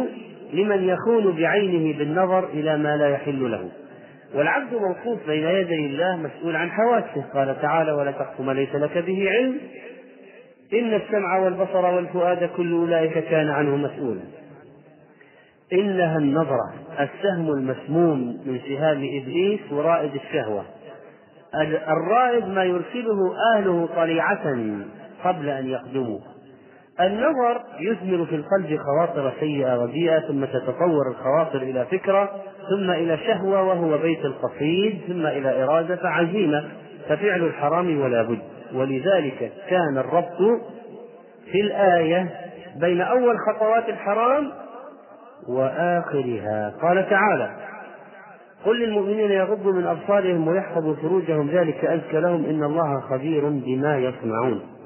لمن يخون بعينه بالنظر إلى ما لا يحل له. والعبد موقوف بين يدي الله مسؤول عن حواسه. قال تعالى ولا تقف ما ليس لك به علم. إن السمع والبصر والفؤاد كل أولئك كان عنه مسؤولا. إنها النظرة السهم المسموم من سهام إبليس ورائد الشهوة. الرائد ما يرسله أهله طليعة قبل أن يقدموا النظر يثمر في القلب خواطر سيئة رديئة ثم تتطور الخواطر إلى فكرة ثم إلى شهوة وهو بيت القصيد ثم إلى إرادة فعزيمة ففعل الحرام ولا بد. ولذلك كان الربط في الآية بين أول خطوات الحرام وآخرها. قال تعالى قل للمؤمنين يغضوا من أبصارهم ويحفظوا فروجهم ذلك أزكى لهم إن الله خبير بما يصنعون.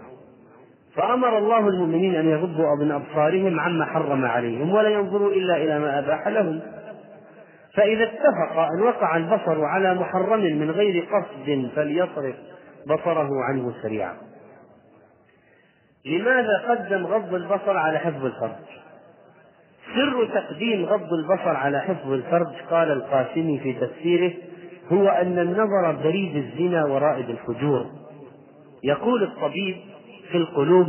فأمر الله المؤمنين أن يغضوا من أبصارهم عما حرم عليهم ولا ينظروا إلا إلى ما أباح لهم. فإذا اتفق أن وقع البصر على محرم من غير قصد فليصرف بصره عنه سريعا. لماذا قدم غض البصر على حفظ الفرج؟ سر تقديم غض البصر على حفظ الفرج قال القاسمي في تفسيره هو أن النظر بريد الزنا ورائد الفجور. يقول الطبيب في القلوب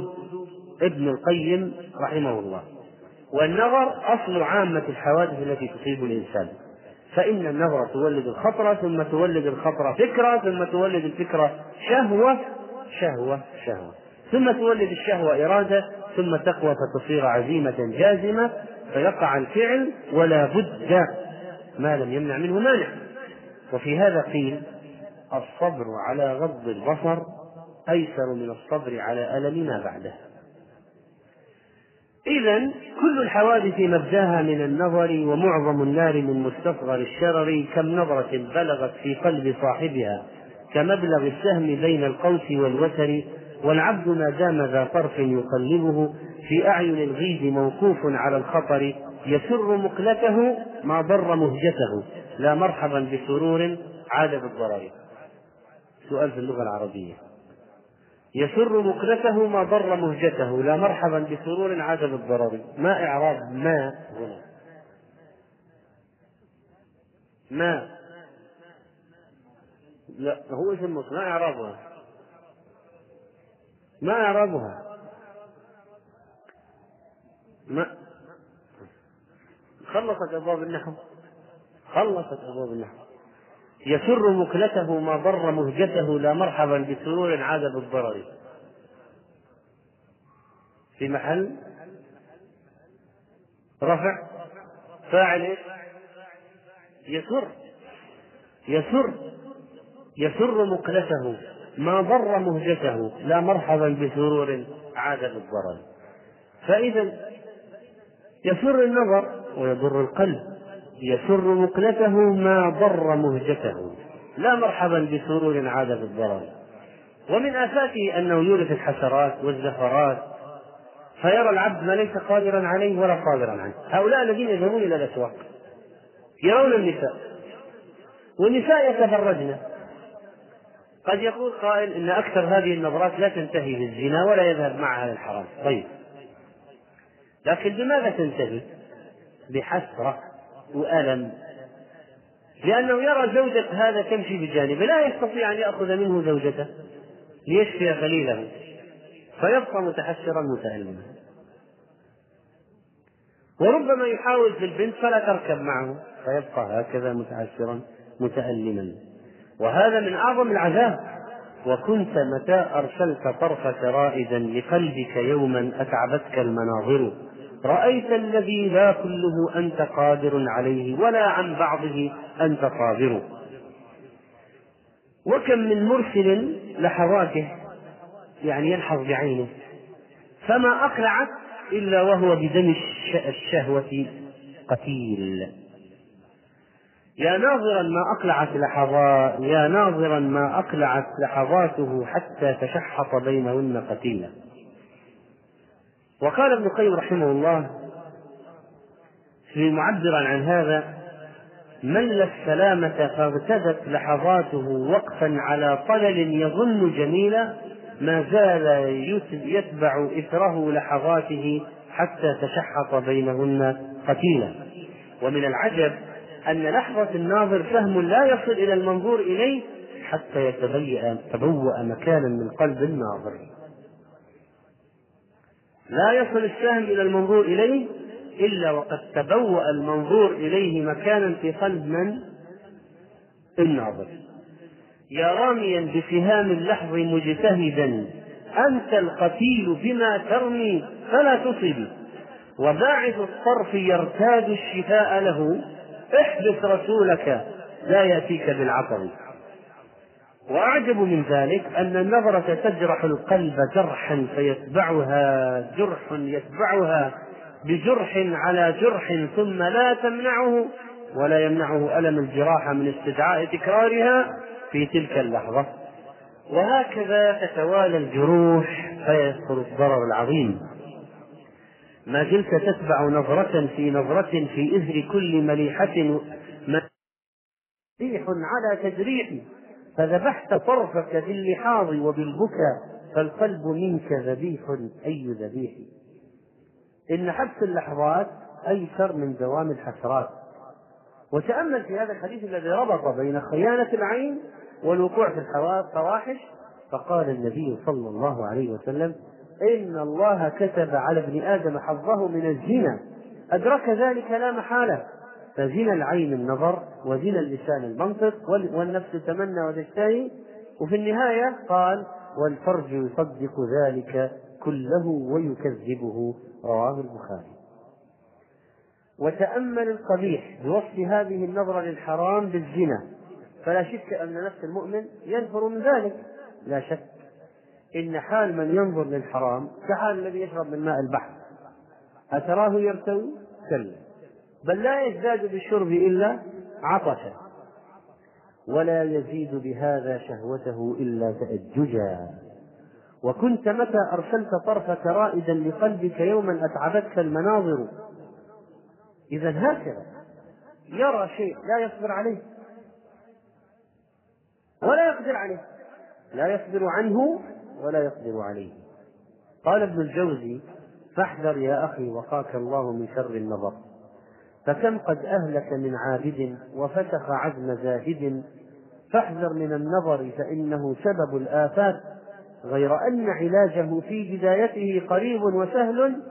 ابن القيم رحمه الله. والنظر أصل عامة الحوادث التي تصيب الإنسان. فإن النظرة تولد الخطرة ثم تولد الخطرة فكرة ثم تولد الفكرة شهوة شهوة شهوة. ثم تولد الشهوة إرادة ثم تقوى فتصير عزيمة جازمة فيقع الفعل ولا بد ما لم يمنع منه مانع. وفي هذا قيل الصبر على غض البصر أيسر من الصبر على ألم ما بعده. إذا كل الحوادث مبدأها من النظر ومعظم النار من مستصغر الشرر كم نظرة بلغت في قلب صاحبها كمبلغ السهم بين القوس والوتر والعبد ما دام ذا طرف يقلبه في أعين الغيظ موقوف على الخطر يسر مقلته ما ضر مهجته. لا مرحبا بسرور عاد بالضرر. سؤال في اللغة العربية. يسر مقلته ما ضر مهجته. لا مرحبا بسرور عاد بالضرر ما إعراب ما هنا؟ ما؟ لا هو اسم ما إعرابها؟ ما إعرابها؟ ما؟ خلصت أبواب النحو. خلصت أبواب النحو. يسر مكلته ما ضر مهجته لا مرحبا بسرور عاد بالضرر. في محل رفع فاعل يسر يسر يسر مكلته ما ضر مهجته لا مرحبا بسرور عاد بالضرر. فإذا يسر النظر ويضر القلب. يسر مقلته ما ضر مهجته. لا مرحبا بسرور عاد بالضرر ومن آفاته أنه يورث الحسرات والزفرات فيرى العبد ما ليس قادرا عليه ولا قادرا عنه. هؤلاء الذين يذهبون إلى الأسواق يرون النساء والنساء يتفرجن. قد يقول قائل إن أكثر هذه النظرات لا تنتهي بالزنا ولا يذهب معها للحرام طيب. لكن بماذا تنتهي؟ بحسرة. وألم. لأنه يرى زوجة هذا تمشي بجانبه لا يستطيع أن يأخذ منه زوجته ليشفي غليله فيبقى متحسرا متألما. وربما يحاول في البنت فلا تركب معه فيبقى هكذا متحسرا متألما. وهذا من أعظم العذاب. وكنت متى أرسلت طرفك رائدا لقلبك يوما أتعبتك المناظر؟ رأيت الذي لا كله أنت قادر عليه ولا عن بعضه أنت قادر. وكم من مرسل لحظاته يعني يلحظ بعينه. فما أقلعت إلا وهو بدم الشهوة قتيل. يا ناظرا ما أقلعت لحظات يا ناظرا ما أقلعت لحظاته حتى تشحط بينهن قتيلا. وقال ابن القيم رحمه الله في معبرا عن هذا مل السلامة فاغتدت لحظاته وقفا على طلل يظن جميلا ما زال يتبع إثره لحظاته حتى تشحط بينهن قتيلا. ومن العجب أن لحظة الناظر فهم لا يصل إلى المنظور إليه حتى يتبوأ مكانا من قلب الناظر لا يصل السهم إلى المنظور إليه إلا وقد تبوأ المنظور إليه مكانا في قلب من؟ الناظر. يا راميا بسهام اللحظ مجتهدا أنت القتيل بما ترمي فلا تصب. وباعث الطرف يرتاد الشفاء له احبس رسولك لا يأتيك بالعطر. وأعجب من ذلك أن النظرة تجرح القلب جرحا فيتبعها جرح يتبعها بجرح على جرح ثم لا تمنعه ولا يمنعه ألم الجراح من استدعاء تكرارها في تلك اللحظة. وهكذا تتوالى الجروح فيذكر الضرر العظيم. ما زلت تتبع نظرة في نظرة في إثر كل مليحة مليح على تجريح. فذبحت طرفك باللحاظ وبالبكاء فالقلب منك ذبيح أي ذبيح؟ إن حبس اللحظات أيسر من دوام الحسرات. وتأمل في هذا الحديث الذي ربط بين خيانة العين والوقوع في الفواحش فقال النبي صلى الله عليه وسلم إن الله كتب على ابن آدم حظه من الزنا أدرك ذلك لا محالة. فزنا العين النظر وزنا اللسان المنطق والنفس تمنى وتشتهي. وفي النهاية قال والفرج يصدق ذلك كله ويكذبه. رواه البخاري. وتأمل القبيح بوصف هذه النظرة للحرام بالزنا. فلا شك أن نفس المؤمن ينفر من ذلك. لا شك. إن حال من ينظر للحرام كحال الذي يشرب من ماء البحر. أتراه يرتوي؟ كلا. بل لا يزداد بالشرب إلا عطشا. ولا يزيد بهذا شهوته إلا تأججا. وكنت متى أرسلت طرفك رائدا لقلبك يوما أتعبتك المناظر؟ إذا هكذا. يرى شيء لا يصبر عليه. ولا يقدر عليه. لا يصبر عنه ولا يقدر عليه. قال ابن الجوزي فاحذر يا أخي وقاك الله من شر النظر. فكم قد أهلك من عابد وفسخ عزم زاهد؟ فاحذر من النظر فإنه سبب الآفات. غير أن علاجه في بدايته قريب وسهل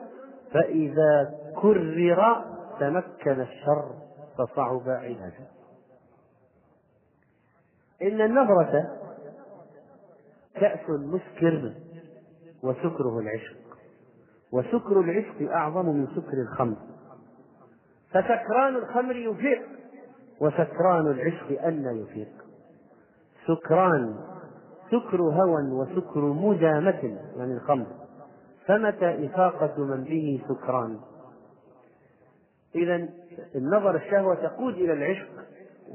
فإذا كرر تمكن الشر فصعب علاجه. إن النظرة كأس مسكر وسكره العشق. وسكر العشق أعظم من سكر الخمر. فسكران الخمر يفيق وسكران العشق أن يفيق. سكران سكر هوى وسكر مدامة يعني الخمر. فمتى إفاقة من به سكران؟ إذا النظر الشهوة تقود إلى العشق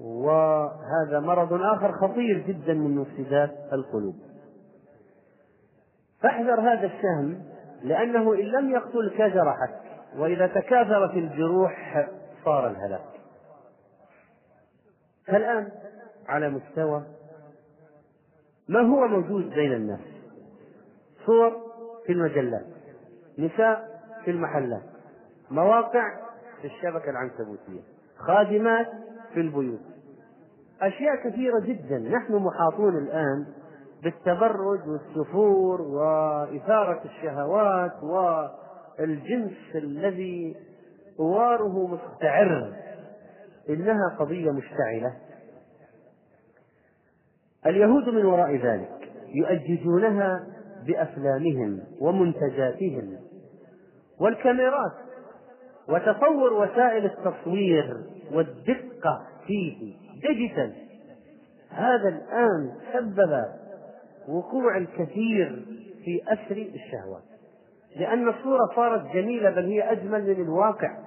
وهذا مرض آخر خطير جدا من مفسدات القلوب. فاحذر هذا السهم لأنه إن لم يقتلك جرحك وإذا تكاثرت الجروح صار الهلاك. فالآن على مستوى ما هو موجود بين الناس؟ صور في المجلات نساء في المحلات مواقع في الشبكة العنكبوتية خادمات في البيوت. أشياء كثيرة جدا. نحن محاطون الآن بالتبرج والسفور وإثارة الشهوات والجنس الذي أواره مستعر إنها قضية مشتعلة. اليهود من وراء ذلك يؤججونها بأفلامهم ومنتجاتهم والكاميرات وتطور وسائل التصوير والدقة فيه ديجيتال هذا الآن سبب وقوع الكثير في أسر الشهوات. لأن الصورة صارت جميلة بل هي أجمل من الواقع.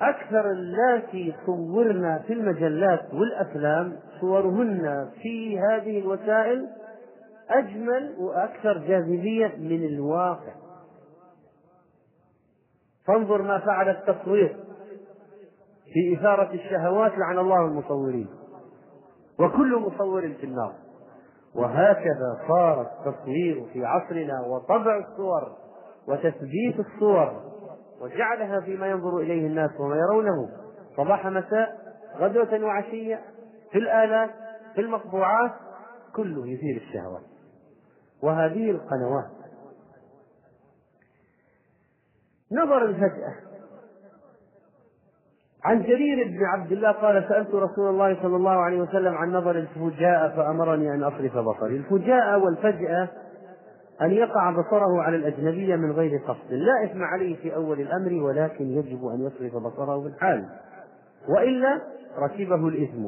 أكثر اللاتي صورنا في المجلات والأفلام صورهن في هذه الوسائل أجمل وأكثر جاذبية من الواقع. فانظر ما فعل التصوير في إثارة الشهوات لعن الله المصورين. وكل مصور في النار. وهكذا صار التصوير في عصرنا وطبع الصور وتثبيت الصور وجعلها فيما ينظر إليه الناس وما يرونه. صباح مساء غدوة وعشية في الآلات في المطبوعات كله يثير الشهوات وهذه القنوات. نظر الفجأة. عن جرير بن عبد الله قال سألت رسول الله صلى الله عليه وسلم عن نظر الفجاء فأمرني أن أصرف بصري. الفجاء والفجأة أن يقع بصره على الأجنبية من غير قصد. لا إثم عليه في أول الأمر ولكن يجب أن يصرف بصره في الحال وإلا ركبه الإثم.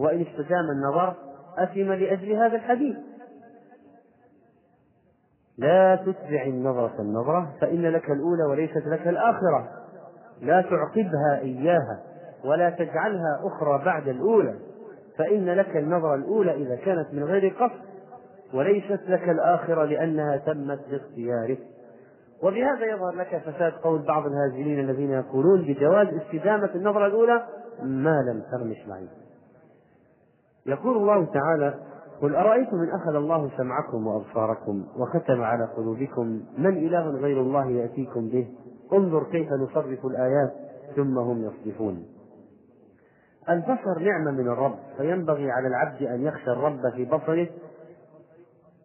وإن استدام النظر أثم لأجل هذا الحديث. لا تتبع النظرة النظرة فإن لك الأولى وليست لك الآخرة. لا تعقبها إياها ولا تجعلها أخرى بعد الأولى فإن لك النظرة الأولى إذا كانت من غير قصد وليست لك الآخرة لأنها تمت باختيارك. وبهذا يظهر لك فساد قول بعض الهازلين الذين يقولون بجواز استدامة النظرة الأولى ما لم ترمش معي. يقول الله تعالى قل أرأيتم إن أخذ الله سمعكم وأبصاركم وختم على قلوبكم؟ من إله غير الله يأتيكم به؟ انظر كيف نصرف الآيات ثم هم يصدفون. البصر نعمة من الرب فينبغي على العبد أن يخشى الرب في بصره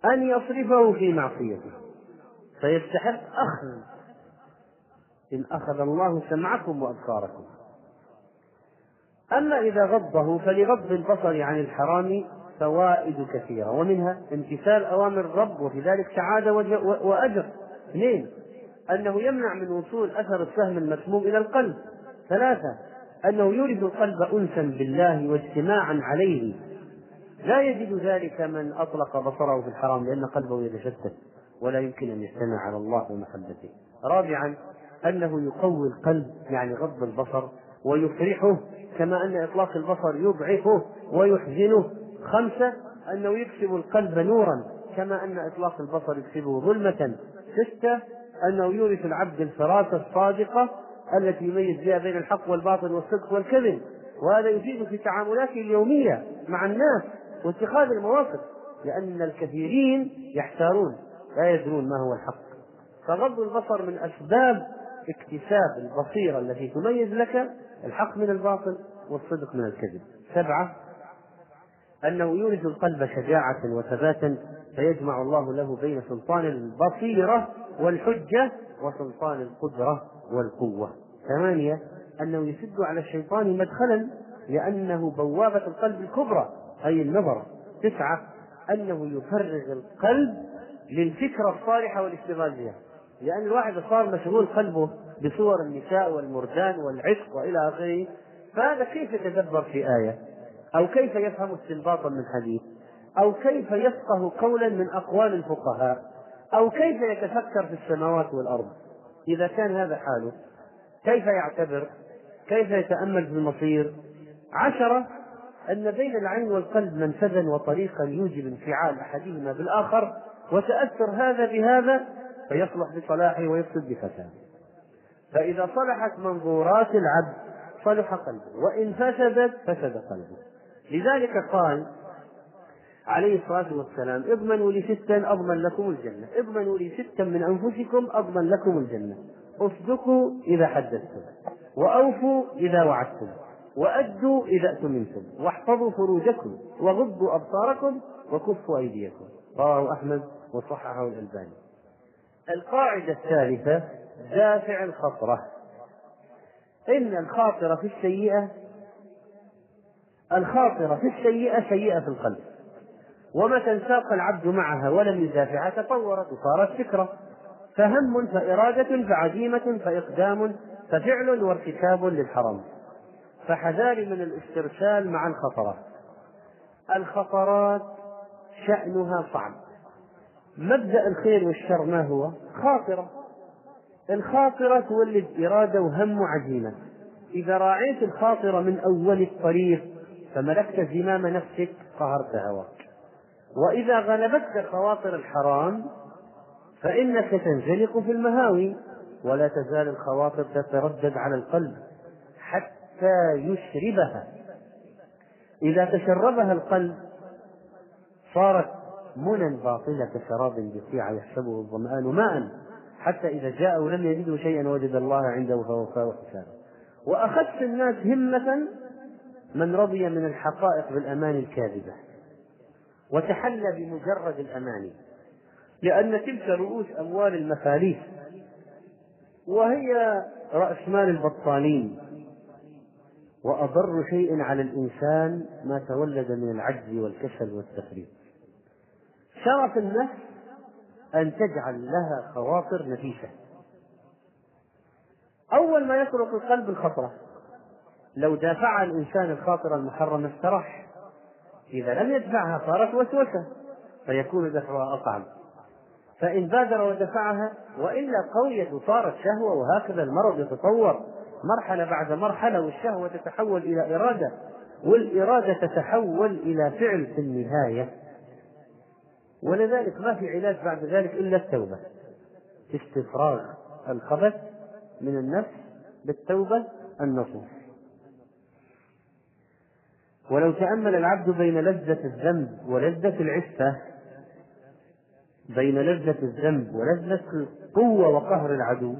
أن يصرفه في معصيته. فيستحق أخذ. إن أخذ الله سمعكم وأبصاركم. أما إذا غضه فلغض البصر عن الحرام فوائد كثيرة ومنها امتثال أوامر الرب وفي ذلك سعادة وأجر. اثنين أنه يمنع من وصول أثر السهم المسموم إلى القلب. ثلاثة أنه يورث القلب أنسا بالله واجتماعا عليه. لا يجد ذلك من أطلق بصره في الحرام لأن قلبه يتشتت ولا يمكن أن يجتمع على الله ومحبته. رابعا أنه يقوي القلب يعني غض البصر ويفرحه كما أن إطلاق البصر يضعفه ويحزنه. خمسة أنه يكسب القلب نورا كما أن إطلاق البصر يكسبه ظلمة. ستة أنه يورث العبد الفراسة الصادقة التي يميز بها بين الحق والباطل والصدق والكذب. وهذا يفيد في تعاملاته اليومية مع الناس واتخاذ المواقف لأن الكثيرين يحتارون لا يدرون ما هو الحق. فغض البصر من أسباب اكتساب البصيرة التي تميز لك الحق من الباطل والصدق من الكذب. سبعة أنه يورث القلب شجاعة وثباتا فيجمع الله له بين سلطان البصيرة والحجة وسلطان القدرة والقوة. ثمانية أنه يسد على الشيطان مدخلا لأنه بوابة القلب الكبرى أي النظر. تسعة أنه يفرغ القلب للفكرة الصالحة والاشتغال بها. لأن الواحد صار مشغول قلبه بصور النساء والمردان والعشق وإلى آخره فهذا كيف يتدبر في آية؟ أو كيف يفهم استنباطا من حديث؟ أو كيف يفقه قولا من أقوال الفقهاء؟ أو كيف يتفكر في السماوات والأرض؟ إذا كان هذا حاله كيف يعتبر؟ كيف يتأمل في المصير؟ عشرة أن بين العين والقلب منفذا وطريقا يوجب انفعال أحدهما بالآخر وتأثر هذا بهذا فيصلح بصلاحه ويفسد بفساده. فإذا صلحت منظورات العبد صلح قلبه وإن فسدت فسد قلبه. لذلك قال عليه الصلاة والسلام اضمنوا لي ستا أضمن لكم الجنة. اضمنوا لي ستا من أنفسكم أضمن لكم الجنة. أصدقوا إذا حدثتم وأوفوا إذا وعدتم وأدوا إذا أتمنتم واحفظوا فروجكم وغضوا أبصاركم وكفوا أيديكم. رواه أحمد وصححه الألباني. القاعدة الثالثة دافع الخطرة. إن الخاطرة في السيئة الخاطرة في السيئة سيئة في القلب. ومتى انساق العبد معها ولم يدافعها تطورت وصارت فكرة. فهم فإرادة فعزيمة فإقدام ففعل وارتكاب للحرام. فحذاري من الاسترسال مع الخطرات. الخطرات شأنها صعب. مبدأ الخير والشر ما هو؟ خاطرة. الخاطرة تولد إرادة وهم وعزيمة. إذا راعيت الخاطرة من أول الطريق فملكت زمام نفسك قهرت هواك. وإذا غلبتك خواطر الحرام فإنك تنزلق في المهاوي ولا تزال الخواطر تتردد على القلب حتى يشربها. إذا تشربها القلب صارت منى باطلة كشراب بقيع يحسبه الظمآن ماء حتى إذا جاءوا لم يجدوا شيئا وجد الله عنده فوفاه حسابه. وأخذت الناس همة من رضي من الحقائق بالأماني الكاذبة. وتحلى بمجرد الأماني لأن تلك رؤوس أموال المفاليس وهي رأس مال البطالين. وأضر شيء على الإنسان ما تولد من العجز والكسل والتفريط شرف النفس أن تجعل لها خواطر نفيسة. أول ما يطرق القلب الخطرة لو دافع الإنسان الخاطر المحرم استراح إذا لم يدفعها صارت وسوسة فيكون دفعها أصعب. فإن بادر ودفعها وإلا قويت وصارت شهوة وهكذا المرض يتطور. مرحلة بعد مرحلة والشهوة تتحول إلى إرادة والإرادة تتحول إلى فعل في النهاية. ولذلك ما في علاج بعد ذلك إلا التوبة. استفراغ الخبث من النفس بالتوبة النصوح ولو تأمل العبد بين لذة الذنب ولذة العفة بين لذة الذنب ولذة القوة وقهر العدو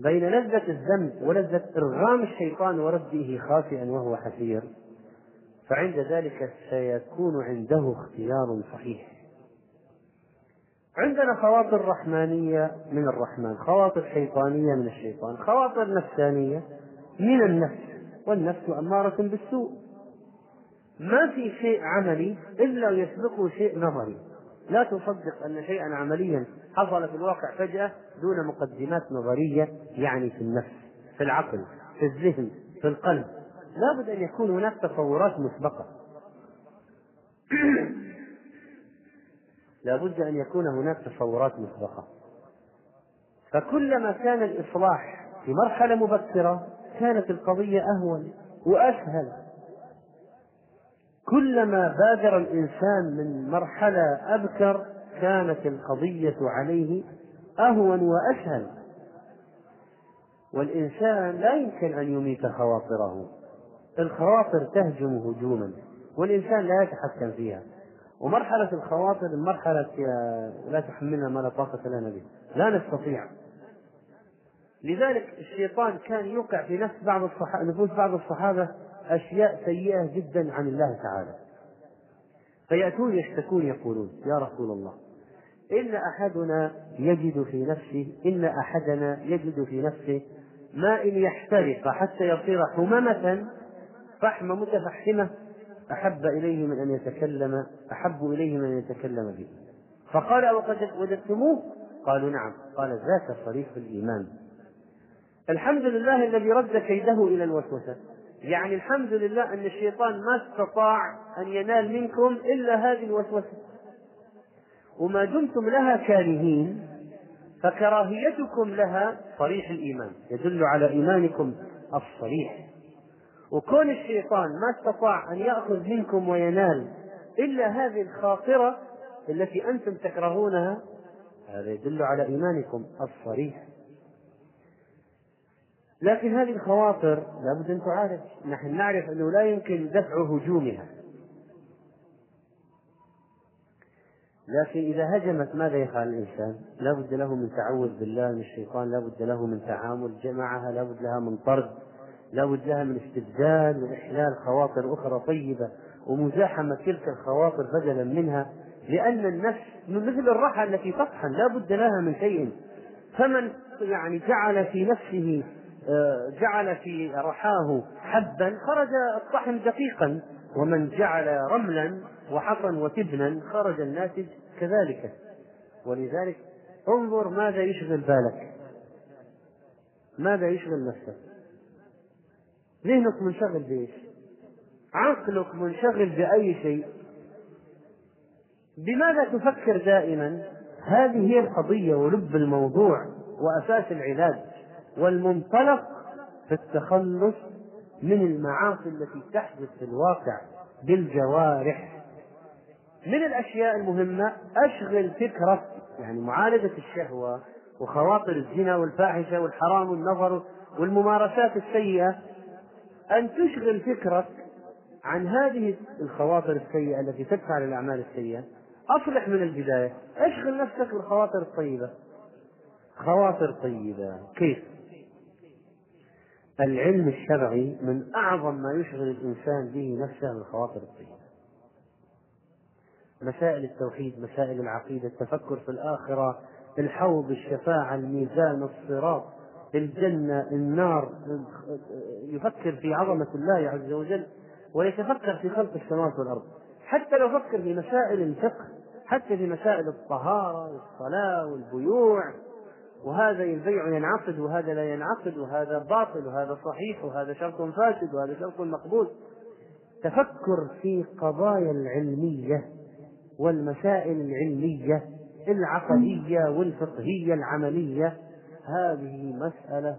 بين لذة الذنب ولذة إرغام الشيطان ورده خاسئا وهو حسير فعند ذلك سيكون عنده اختيار صحيح. عندنا خواطر رحمانية من الرحمن خواطر شيطانية من الشيطان خواطر نفسانية من النفس والنفس أمارة بالسوء. ما في شيء عملي إلا يسبقه شيء نظري. لا تصدق أن شيئا عمليا حصل في الواقع فجأة دون مقدمات نظرية يعني في النفس في العقل في الذهن في القلب. لابد أن يكون هناك تصورات مسبقة. لابد أن يكون هناك تصورات مسبقة. فكلما كان الإصلاح في مرحلة مبكرة كانت القضية أهون وأسهل. كلما بادر الإنسان من مرحلة أبكر كانت القضية عليه أهون وأسهل. والإنسان لا يمكن أن يميت خواطره. الخواطر تهجم هجوما والإنسان لا يتحكم فيها. ومرحلة الخواطر مرحلة لا تحملنا ما لا طاقة لنا به. لا نستطيع. لذلك الشيطان كان يوقع في نفس بعض الصحابة نفوس بعض الصحابة أشياء سيئة جدا عن الله تعالى. فيأتون يشتكون يقولون يا رسول الله إن أحدنا يجد في نفسه إن أحدنا يجد في نفسه ما إن يحترق حتى يصير حممة فحم متفحمة أحب إليه من أن يتكلم أحب إليه من أن يتكلم به. فقال وقد وجدتموه؟ قالوا نعم. قال ذاك صريح الإيمان. الحمد لله الذي رد كيده إلى الوسوسة. يعني الحمد لله أن الشيطان ما استطاع أن ينال منكم إلا هذه الوسوسة. وما دمتم لها كارهين فكراهيتكم لها صريح الإيمان. يدل على إيمانكم الصريح. وكون الشيطان ما استطاع أن يأخذ منكم وينال إلا هذه الخاطرة التي أنتم تكرهونها هذا يدل على إيمانكم الصريح. لكن هذه الخواطر لابد أن تعالج. نحن نعرف أنه لا يمكن دفع هجومها. لكن إذا هجمت ماذا يفعل الإنسان؟ لا بد له من تعوذ بالله من الشيطان لا بد له من تعامل معها لا بد لها من طرد لا بد لها من استبدال وإحلال خواطر أخرى طيبة ومزاحمة تلك الخواطر بدلا منها لأن النفس مثل الرحى التي تطحن لا بد لها من شيء. فمن يعني جعل في نفسه جعل في رحاه حبا خرج الطحن دقيقا ومن جعل رملا وحصا وتبنا خرج الناتج كذلك. ولذلك انظر ماذا يشغل بالك. ماذا يشغل نفسك. ذهنك منشغل بإيش؟ عقلك منشغل بأي شيء؟ بماذا تفكر دائما؟ هذه هي القضية ولب الموضوع وأساس العلاج. والمنطلق في التخلص من المعاصي التي تحدث في الواقع بالجوارح. من الأشياء المهمة أشغل فكرة يعني معالجة الشهوة وخواطر الزنا والفاحشة والحرام والنظر والممارسات السيئة أن تشغل فكرك عن هذه الخواطر السيئة التي تدفع للأعمال السيئة. أصلح من البداية أشغل نفسك بالخواطر الطيبة. خواطر طيبة. كيف؟ العلم الشرعي من أعظم ما يشغل الإنسان به نفسه الخواطر الطيبة مسائل التوحيد مسائل العقيدة التفكر في الآخرة الحوض الشفاعة الميزان الصراط الجنة النار يفكر في عظمة الله عز وجل ويتفكر في خلق السماوات والأرض. حتى لو فكر في مسائل الفقه حتى في مسائل الطهارة والصلاة والبيوع وهذا البيع ينعقد وهذا لا ينعقد وهذا باطل وهذا صحيح وهذا شرط فاسد وهذا شرط مقبول. تفكر في قضايا العلمية والمسائل العلمية العقدية والفقهية العملية. هذه مسألة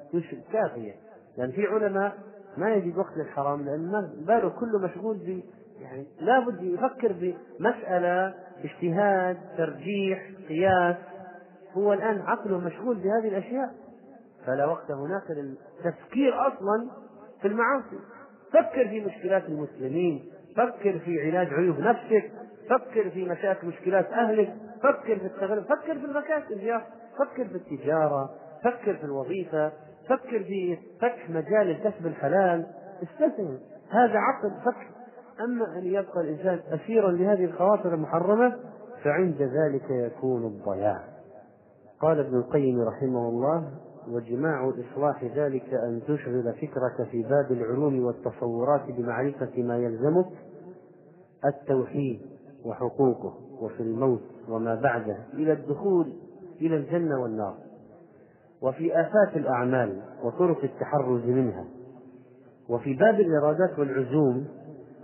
كافية. لأن في علماء ما يجد وقت للحرام لأن باله كله مشغول ب يعني لابد يفكر بمسألة اجتهاد ترجيح قياس هو الآن عقله مشغول بهذه الأشياء فلا وقت هناك للتفكير أصلا في المعاصي. فكر في مشكلات المسلمين فكر في علاج عيوب نفسك فكر في مشاكل مشكلات أهلك فكر في التغلب فكر في المكاسب يا فكر في التجارة فكر في الوظيفة فكر في فتح مجال الكسب الحلال. استثمر هذا عقل فكر أما أن يبقى الإنسان أسيرا لهذه الخواطر المحرمة فعند ذلك يكون الضياع. قال ابن القيم رحمه الله وجماع إصلاح ذلك أن تشغل فكرك في باب العلوم والتصورات بمعرفة ما يلزمك التوحيد وحقوقه وفي الموت وما بعده إلى الدخول إلى الجنة والنار وفي آفات الأعمال وطرق التحرز منها وفي باب الإرادات والعزوم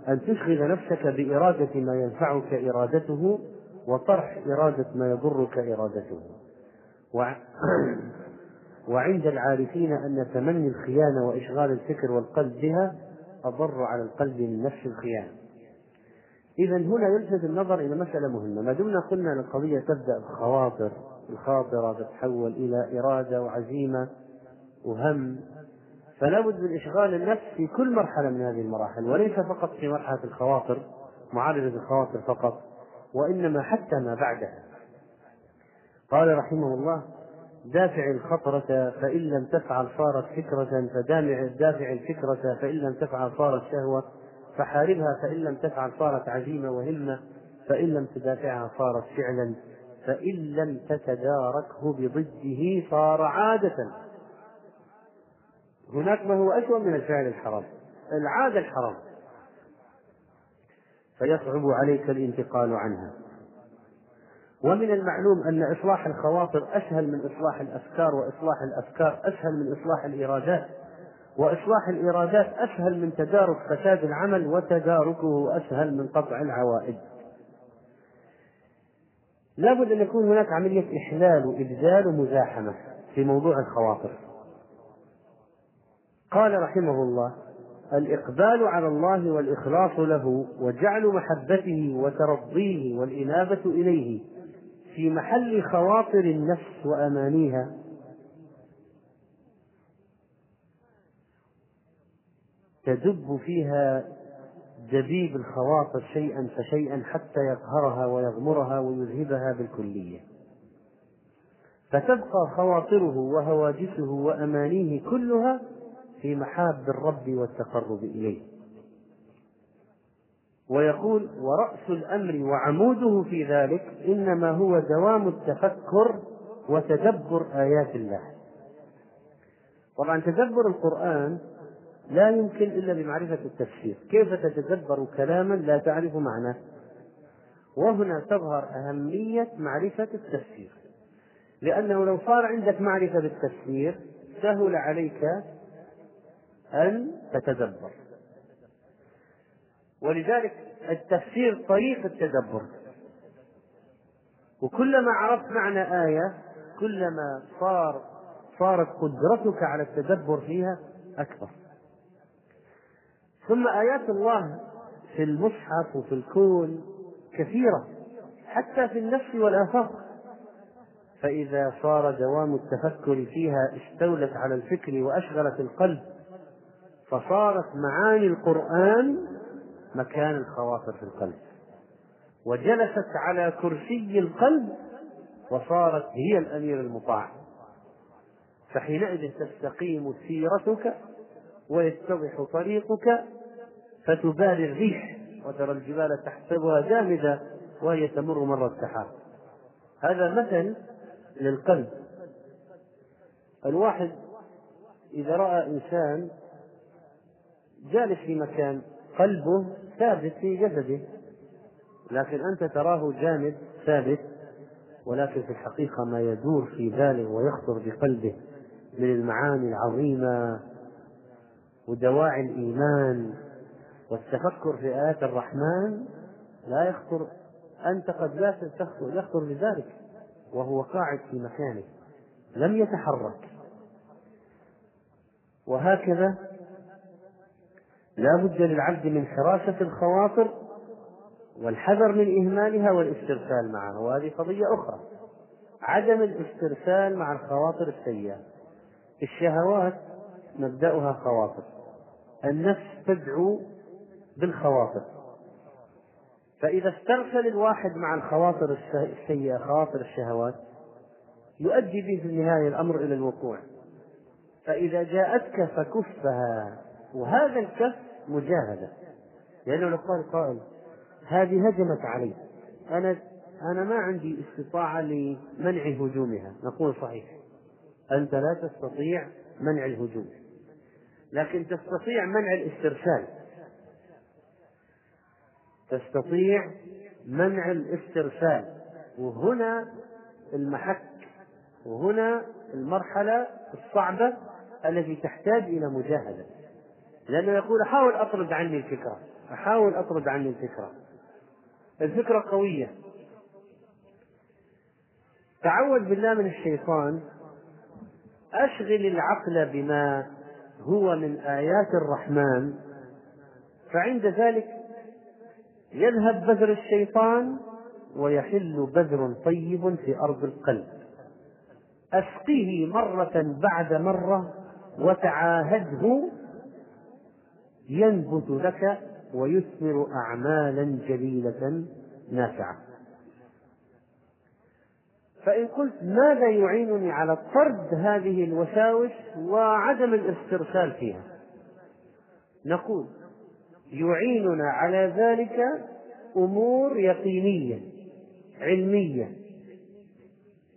أن تشغل نفسك بإرادة ما ينفعك إرادته وطرح إرادة ما يضرك إرادته. (clears throat) وعند العارفين أن تمني الخيانة وإشغال الفكر والقلب بها أضر على القلب من نفس الخيانة. إذا هنا يلفت النظر إلى مسألة مهمة. ما دمنا قلنا أن القضية تبدأ بخواطر. الخاطرة تتحول إلى إرادة وعزيمة وهم. فلا بد من إشغال النفس في كل مرحلة من هذه المراحل وليس فقط في مرحلة الخواطر معالجة الخواطر فقط وإنما حتى ما بعدها. قال رحمه الله دافع الخطرة فإن لم تفعل صارت فكرة فدامع دافع الفكرة فإن لم تفعل صارت شهوة فحاربها فإن لم تفعل صارت عزيمة وهمة فإن لم تدافعها صارت فعلا فإن لم تتداركه بضده صار عادة. هناك ما هو أسوأ من الفعل الحرام. العادة الحرام. فيصعب عليك الانتقال عنها. ومن المعلوم أن إصلاح الخواطر أسهل من إصلاح الأفكار وإصلاح الأفكار أسهل من إصلاح الإرادات وإصلاح الإرادات أسهل من تدارك فساد العمل وتداركه أسهل من قطع العوائد. لابد أن يكون هناك عملية إحلال وإبدال ومزاحمة في موضوع الخواطر. قال رحمه الله الإقبال على الله والإخلاص له وجعل محبته وترضيه والإنابة إليه في محل خواطر النفس وأمانيها. تدب فيها دبيب الخواطر شيئا فشيئا حتى يقهرها ويغمرها ويذهبها بالكلية. فتبقى خواطره وهواجسه وأمانيه كلها في محاب الرب والتقرب إليه. ويقول ورأس الأمر وعموده في ذلك إنما هو دوام التفكر وتدبر آيات الله. طبعا تدبر القرآن لا يمكن إلا بمعرفة التفسير. كيف تتدبر كلاما لا تعرف معناه؟ وهنا تظهر أهمية معرفة التفسير. لأنه لو صار عندك معرفة بالتفسير سهل عليك أن تتدبر. ولذلك التفسير طريق التدبر. وكلما عرفت معنى آية كلما صار صارت قدرتك على التدبر فيها أكبر. ثم آيات الله في المصحف وفي الكون كثيرة حتى في النفس والآفاق فإذا صار دوام التفكر فيها استولت على الفكر وأشغلت القلب فصارت معاني القرآن مكان الخواطر في القلب. وجلست على كرسي القلب وصارت هي الأمير المطاع. فحينئذ تستقيم سيرتك ويتضح طريقك فتباري الريح وترى الجبال تحسبها جامدة وهي تمر مر السحاب. هذا مثل للقلب. الواحد إذا رأى إنسان جالس في مكان قلبه ثابت في جسده. لكن أنت تراه جامد ثابت. ولكن في الحقيقة ما يدور في باله ويخطر بقلبه من المعاني العظيمة ودواعي الإيمان والتفكر في آيات الرحمن لا يخطر. أنت قد لا تخطر يخطر بذلك وهو قاعد في مكانه لم يتحرك. وهكذا لا بد للعبد من حراسة الخواطر والحذر من إهمالها والاسترسال معها وهذه قضية أخرى. عدم الاسترسال مع الخواطر السيئة. الشهوات مبدأها خواطر. النفس تدعو بالخواطر. فإذا استرسل الواحد مع الخواطر السيئة خواطر الشهوات يؤدي به في النهاية الأمر إلى الوقوع. فإذا جاءتك فكفها. وهذا الكف مجاهدة. لأنه لو قال قائل هذه هجمت علي. أنا أنا ما عندي استطاعة لمنع هجومها. نقول صحيح. أنت لا تستطيع منع الهجوم. لكن تستطيع منع الاسترسال. تستطيع منع الاسترسال. وهنا المحك وهنا المرحلة الصعبة التي تحتاج إلى مجاهدة. لأنه يقول أحاول أطرد عني الفكرة. أحاول أطرد عني الفكرة. الفكرة قوية. تعوذ بالله من الشيطان. أشغل العقل بما هو من آيات الرحمن. فعند ذلك يذهب بذر الشيطان ويحل بذر طيب في أرض القلب. أسقيه مرة بعد مرة وتعاهده ينبت لك ويثمر أعمالا جليلة نافعة. فإن قلت ماذا يعينني على طرد هذه الوساوس وعدم الاسترسال فيها؟ نقول يعيننا على ذلك أمور يقينية علمية.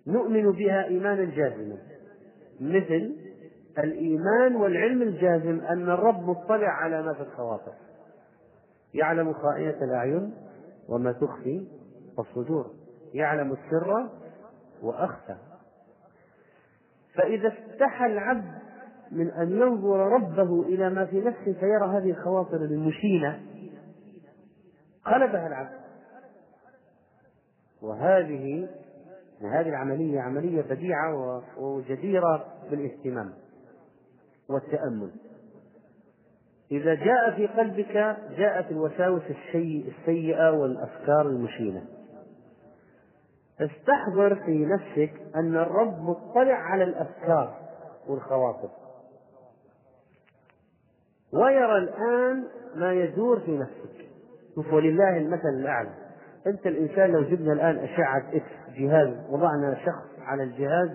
نؤمن بها إيمانا جازما. مثل الإيمان والعلم الجازم أن الرب مطلع على ما في الخواطر. يعلم خائنة الأعين وما تخفي الصدور. يعلم السر وأخفى. فإذا استحى العبد من أن ينظر ربه إلى ما في نفسه فيرى هذه الخواطر المشينة قلبها العبد. وهذه هذه العملية عملية بديعة وجديرة بالاهتمام. والتأمل. إذا جاء في قلبك جاءت الوساوس السيئة والأفكار المشينة. استحضر في نفسك أن الرب مطلع على الأفكار والخواطر. ويرى الآن ما يدور في نفسك. شوف ولله المثل الأعلى. أنت الإنسان لو جبنا الآن أشعة إكس جهاز وضعنا شخص على الجهاز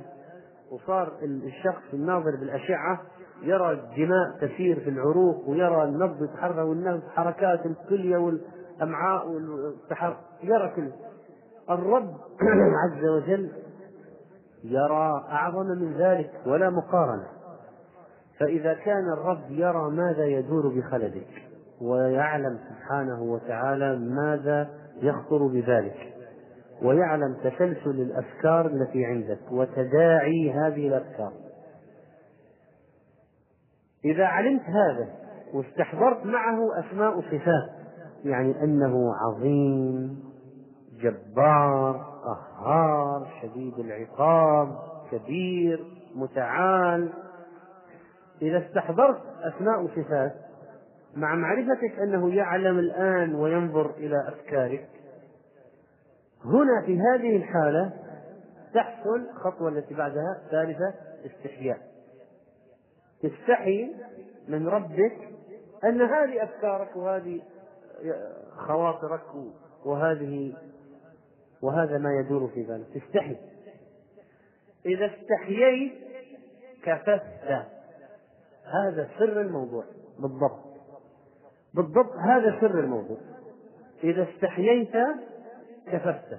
وصار الشخص الناظر بالأشعة يرى الدماء تسير في العروق ويرى النبض يتحرك والنبض حركات الكلية والأمعاء والتحرك يرى كل. الرب (clears throat) عز وجل يرى أعظم من ذلك ولا مقارنة. فإذا كان الرب يرى ماذا يدور بخلدك ويعلم سبحانه وتعالى ماذا يخطر بذلك ويعلم تسلسل الأفكار التي عندك وتداعي هذه الأفكار. إذا علمت هذا واستحضرت معه أسماء صفات يعني أنه عظيم جبار قهار شديد العقاب كبير متعال. إذا استحضرت أسماء صفات مع معرفتك أنه يعلم الآن وينظر إلى أفكارك هنا في هذه الحالة تحصل الخطوة التي بعدها ثالثة استحياء. تستحي من ربك أن هذه أفكارك وهذه خواطرك وهذه وهذا ما يدور في بالك تستحي. إذا استحييت كففت. هذا سر الموضوع. بالضبط. بالضبط هذا سر الموضوع. إذا استحييت كففت.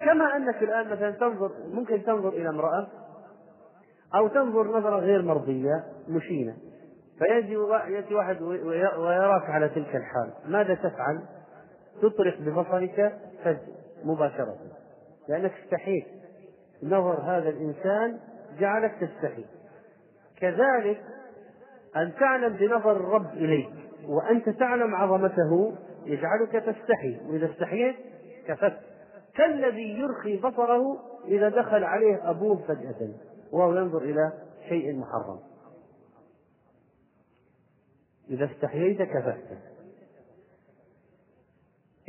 كما أنك الآن مثلا تنظر ممكن تنظر إلى امرأة أو تنظر نظرة غير مرضية مشينة. فيجي يأتي واحد ويراك على تلك الحال. ماذا تفعل؟ تطرق ببصرك مباشرة. لأنك استحيت. نظر هذا الإنسان جعلك تستحي. كذلك أن تعلم بنظر الرب إليك. وأنت تعلم عظمته يجعلك تستحي. وإذا استحييت كفت. كالذي يرخي بصره إذا دخل عليه أبوه فجأة. وهو ينظر إلى شيء محرم. إذا استحييت كفت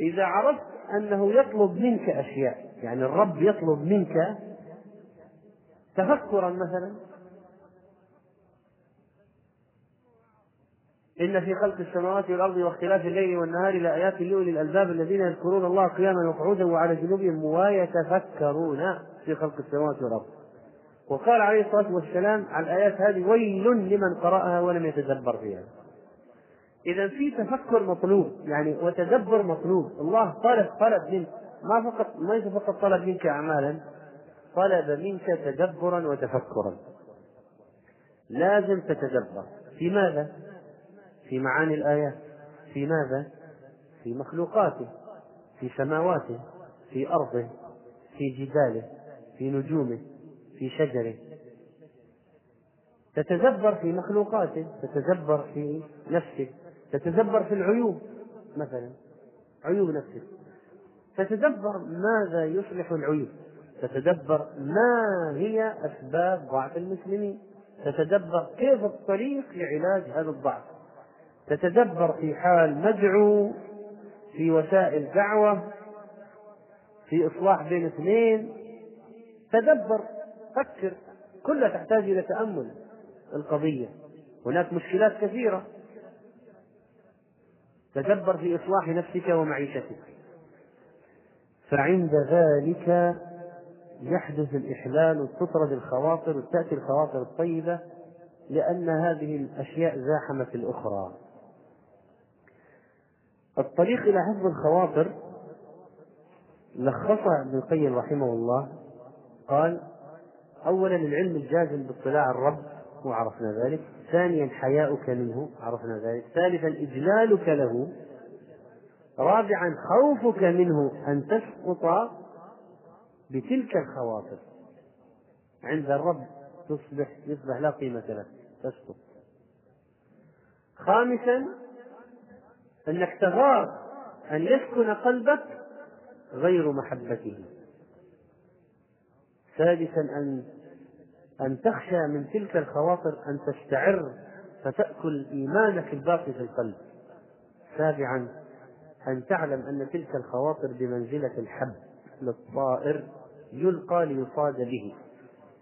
إذا عرفت أنه يطلب منك أشياء يعني الرب يطلب منك تفكرا مثلا. إن في خلق السماوات والأرض واختلاف الليل والنهار لآيات لأولي الألباب الذين يذكرون الله قياما وقعودا وعلى جنوبهم ويتفكرون في خلق السماوات والأرض. وقال عليه الصلاة والسلام على الآيات هذه ويل لمن قرأها ولم يتدبر فيها. إذا في تفكر مطلوب يعني وتدبر مطلوب. الله طلب طلب منك. ما فقط ليس فقط طلب منك أعمالا طلب منك تدبرا وتفكرا. لازم تتدبر. في ماذا؟ في معاني الآيات. في ماذا؟ في مخلوقاته. في سماواته. في أرضه. في جباله. في نجومه. في شجره تتدبر في مخلوقاته تتدبر في نفسك تتدبر في العيوب مثلا عيوب نفسك. تتدبر ماذا يصلح العيوب؟ تتدبر ما هي أسباب ضعف المسلمين. تتدبر كيف الطريق لعلاج هذا الضعف. تتدبر في حال مدعو في وسائل دعوة في إصلاح بين اثنين. تدبر فكر كلها تحتاج إلى تأمل القضية. هناك مشكلات كثيرة. تدبر في إصلاح نفسك ومعيشتك. فعند ذلك يحدث الإحلال وتطرد الخواطر وتأتي الخواطر الطيبة لأن هذه الأشياء زاحمت الأخرى. الطريق إلى حفظ الخواطر لخصها ابن القيم رحمه الله قال أولا العلم الجازم باطلاع الرب وعرفنا ذلك. ثانيا حياؤك منه عرفنا ذلك. ثالثا إجلالك له. رابعا خوفك منه أن تسقط بتلك الخواطر. عند الرب تصبح يصبح لا قيمة لك تسقط. خامسا أنك تغار أن يسكن قلبك غير محبته. سادسا أن أن تخشى من تلك الخواطر أن تستعر فتأكل إيمانك الباقي في القلب. سابعا أن تعلم أن تلك الخواطر بمنزلة الحب للطائر يلقى ليصاد به.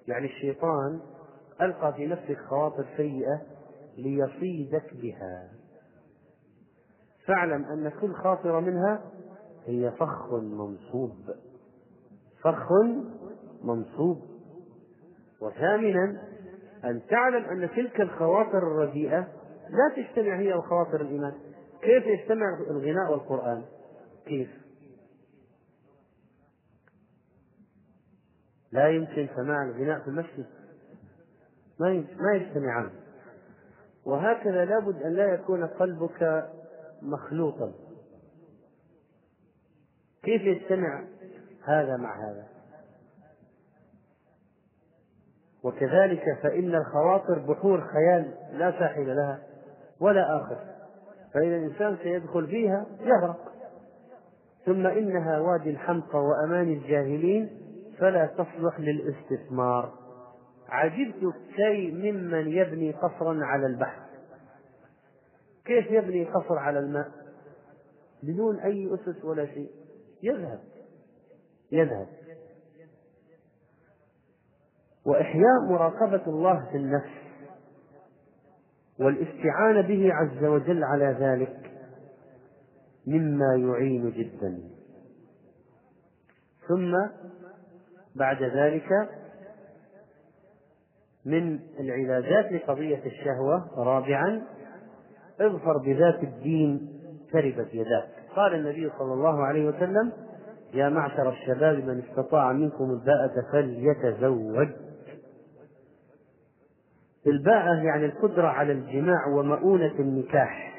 يعني الشيطان ألقى في نفسك خواطر سيئة ليصيدك بها. فاعلم أن كل خاطرة منها هي فخ منصوب. فخ منصوب. وثامنا أن تعلم أن تلك الخواطر الرديئة لا تجتمع هي وخواطر الإيمان. كيف يجتمع الغناء والقرآن؟ كيف؟ لا يمكن سماع الغناء في المسجد. ما ما يجتمعان وهكذا لابد أن لا يكون قلبك مخلوطا. كيف يجتمع هذا مع هذا؟ وكذلك فإن الخواطر بحور خيال لا ساحل لها ولا آخر. فإذا الإنسان سيدخل فيها يغرق. ثم إنها وادي الحمقى وأمان الجاهلين فلا تصلح للاستثمار. عجبت كي ممن يبني قصرا على البحر؟ كيف يبني قصر على الماء؟ بدون أي أسس ولا شيء. يذهب. يذهب. وإحياء مراقبة الله في النفس والاستعانة به عز وجل على ذلك مما يعين جدا. ثم بعد ذلك من العلاجات لقضية الشهوة رابعا اظفر بذات الدين تربت يداك. قال النبي صلى الله عليه وسلم يا معشر الشباب من استطاع منكم الباءة فليتزوج. الباءة يعني القدرة على الجماع ومؤونة النكاح.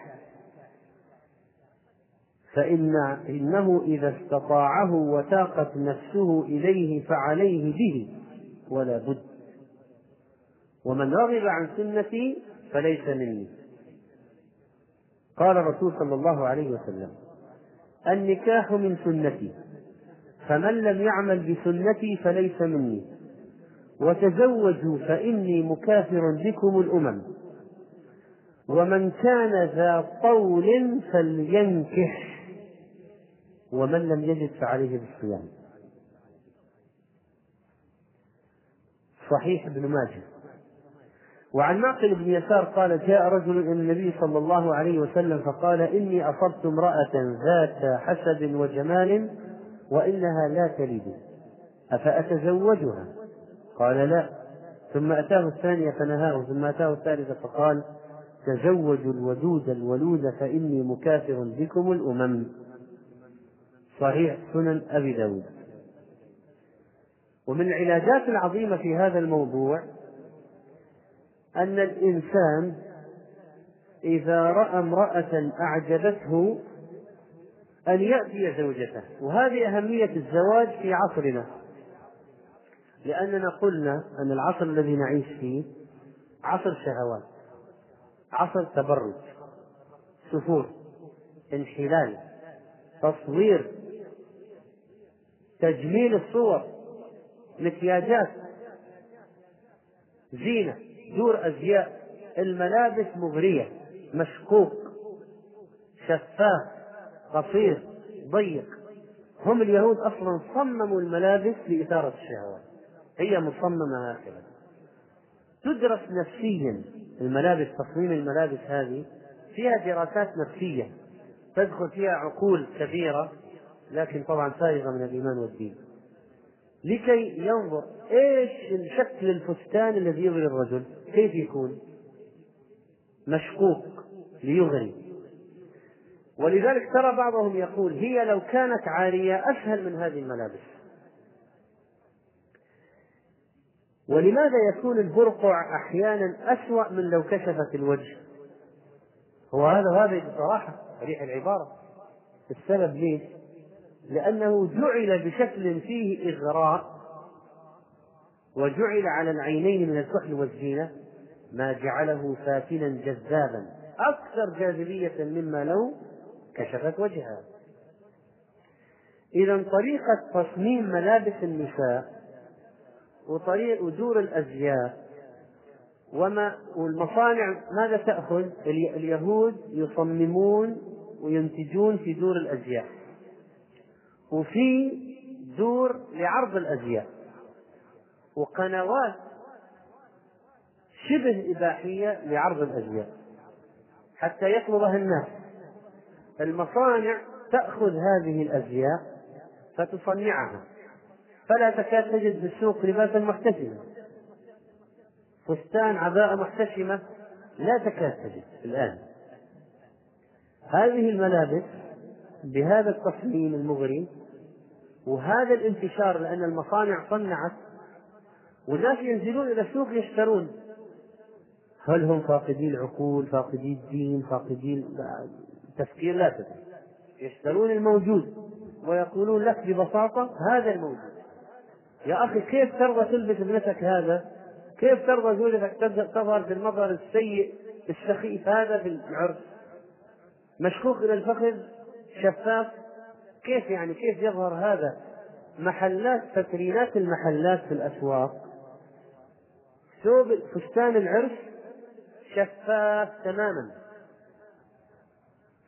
فإن إنه إذا استطاعه وتاقت نفسه إليه فعليه به ولا بد. ومن رغب عن سنتي فليس مني. قال الرسول صلى الله عليه وسلم النكاح من سنتي فمن لم يعمل بسنتي فليس مني. وتزوجوا فإني مكافر بكم الأمم. ومن كان ذا طول فلينكح ومن لم يجد فعليه بالصيام. صحيح ابن ماجه. وعن معقل بن يسار قال جاء رجل إلى النبي صلى الله عليه وسلم فقال إني أصبت امرأة ذات حسب وجمال وإنها لا تلد. أفأتزوجها؟ قال لا. ثم أتاه الثانية فنهاه ثم أتاه الثالثه فقال تزوجوا الودود الولود فإني مكافر بكم الأمم. صحيح سنن أبي داود. ومن العلاجات العظيمة في هذا الموضوع أن الإنسان إذا رأى امرأة أعجبته أن يأتي زوجته وهذه أهمية الزواج في عصرنا. لأننا قلنا أن العصر الذي نعيش فيه عصر شهوات عصر تبرج سفور انحلال تصوير تجميل الصور مكياجات زينة دور أزياء الملابس مغرية مشكوك شفاف قصير ضيق. هم اليهود أصلا صمموا الملابس لإثارة الشهوات. هي مصممة هكذا. تدرس نفسيا الملابس تصميم الملابس هذه فيها دراسات نفسية تدخل فيها عقول كبيرة لكن طبعا فارغة من الإيمان والدين. لكي ينظر إيش شكل الفستان الذي يغري الرجل؟ كيف يكون؟ مشقوق ليغري. ولذلك ترى بعضهم يقول هي لو كانت عارية أسهل من هذه الملابس. ولماذا يكون البرقع أحيانا أسوأ من لو كشفت الوجه؟ هو هذا هذا بصراحة صريح العبارة. السبب ليش؟ لأنه جعل بشكل فيه إغراء وجعل على العينين من الكحل والزينة ما جعله فاتنا جذابا أكثر جاذبية مما لو كشفت وجهها إذا طريقة تصميم ملابس النساء وطريق ودور الأزياء. وما والمصانع ماذا تأخذ؟ اليهود يصممون وينتجون في دور الأزياء. وفي دور لعرض الأزياء. وقنوات شبه إباحية لعرض الأزياء. حتى يطلبها الناس. المصانع تأخذ هذه الأزياء فتصنعها. فلا تكاد تجد في السوق لباسا محتشما. فستان عباءة محتشمة لا تكاد تجد الآن. هذه الملابس بهذا التصميم المغري وهذا الانتشار لأن المصانع صنعت والناس ينزلون إلى السوق يشترون. هل هم فاقدي العقول فاقدي الدين فاقدي تفكير؟ لا تدري. يشترون الموجود ويقولون لك ببساطة هذا الموجود. يا أخي كيف ترضى تلبس ابنتك هذا؟ كيف ترضى زوجتك تظهر بالمظهر السيء السخيف هذا في العرس؟ مشكوك إلى الفخذ؟ شفاف؟ كيف يعني؟ كيف يظهر هذا؟ محلات فترينات المحلات في الأسواق. ثوب فستان العرس شفاف تماما.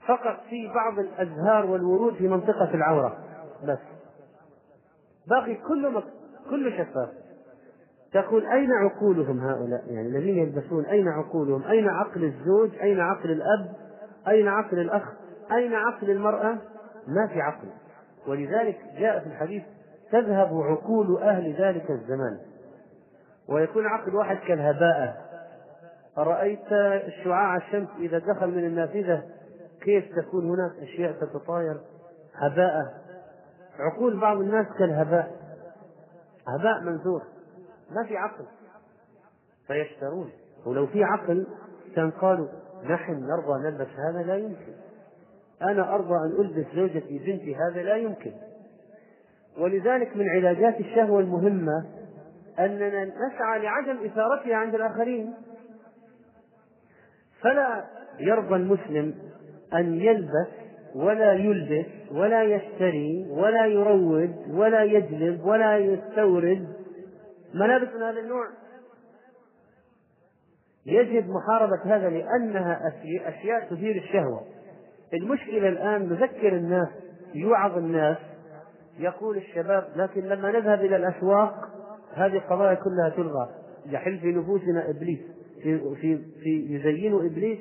فقط في بعض الأزهار والورود في منطقة العورة بس. باقي كله. كله شفاف. تقول أين عقولهم هؤلاء؟ يعني الذين يلبسون أين عقولهم؟ أين عقل الزوج؟ أين عقل الأب؟ أين عقل الأخ؟ أين عقل المرأة؟ ما في عقل. ولذلك جاء في الحديث تذهب عقول أهل ذلك الزمان. ويكون عقل واحد كالهباء. أرأيت شعاع الشمس إذا دخل من النافذة؟ كيف تكون هناك أشياء تتطاير. هباء. عقول بعض الناس كالهباء. هباء منثور. ما في عقل. فيشترون. ولو في عقل كان قالوا نحن نرضى نلبس هذا لا يمكن. أنا أرضى أن ألبس زوجتي بنتي هذا لا يمكن. ولذلك من علاجات الشهوة المهمة أننا نسعى لعدم إثارتها عند الآخرين. فلا يرضى المسلم أن يلبس ولا يلبس ولا يشتري ولا يروج ولا يجلب ولا يستورد. ملابس من هذا النوع. يجب محاربة هذا لأنها أشياء تثير الشهوة. المشكلة الآن نذكر الناس يوعظ الناس. يقول الشباب لكن لما نذهب إلى الأسواق هذه القضايا كلها تلغى. يحل في نفوسنا إبليس. في, في, في يزين إبليس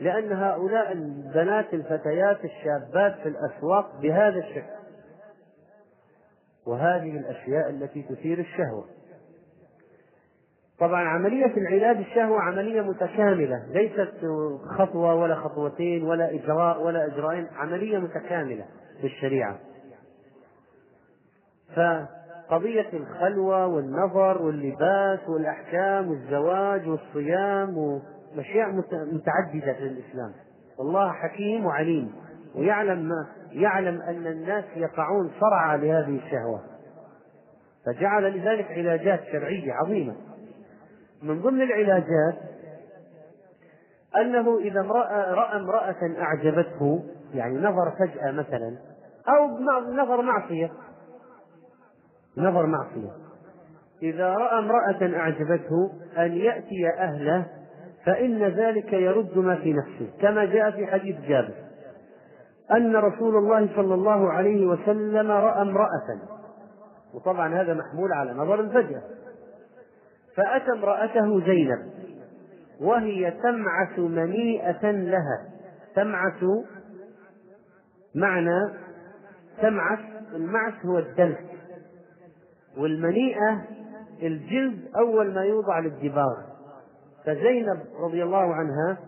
لأن هؤلاء البنات الفتيات الشابات في الأسواق بهذا الشكل. وهذه الأشياء التي تثير الشهوة. طبعا عملية العلاج الشهوة عملية متكاملة. ليست خطوة ولا خطوتين ولا إجراء ولا إجراءين عملية متكاملة في الشريعة فقضية الخلوة والنظر واللباس والأحكام والزواج والصيام وأشياء متعددة في الإسلام. والله حكيم وعليم. ويعلم ما يعلم أن الناس يقعون صرعى لهذه الشهوة. فجعل لذلك علاجات شرعية عظيمة. من ضمن العلاجات أنه إذا رأى, رأى امرأة أعجبته يعني نظر فجأة مثلا أو نظر معصية. نظر معصية. إذا رأى امرأة أعجبته أن يأتي أهله فإن ذلك يرد ما في نفسه كما جاء في حديث جابر أن رسول الله صلى الله عليه وسلم رأى امرأة. وطبعا هذا محمول على نظر الفجأة فأتى امرأته زينب وهي تمعس منيئة لها. تمعس معنى تمعس المعس هو الدلك. والمنيئة الجلد أول ما يوضع للدباغ. فزينب رضي الله عنها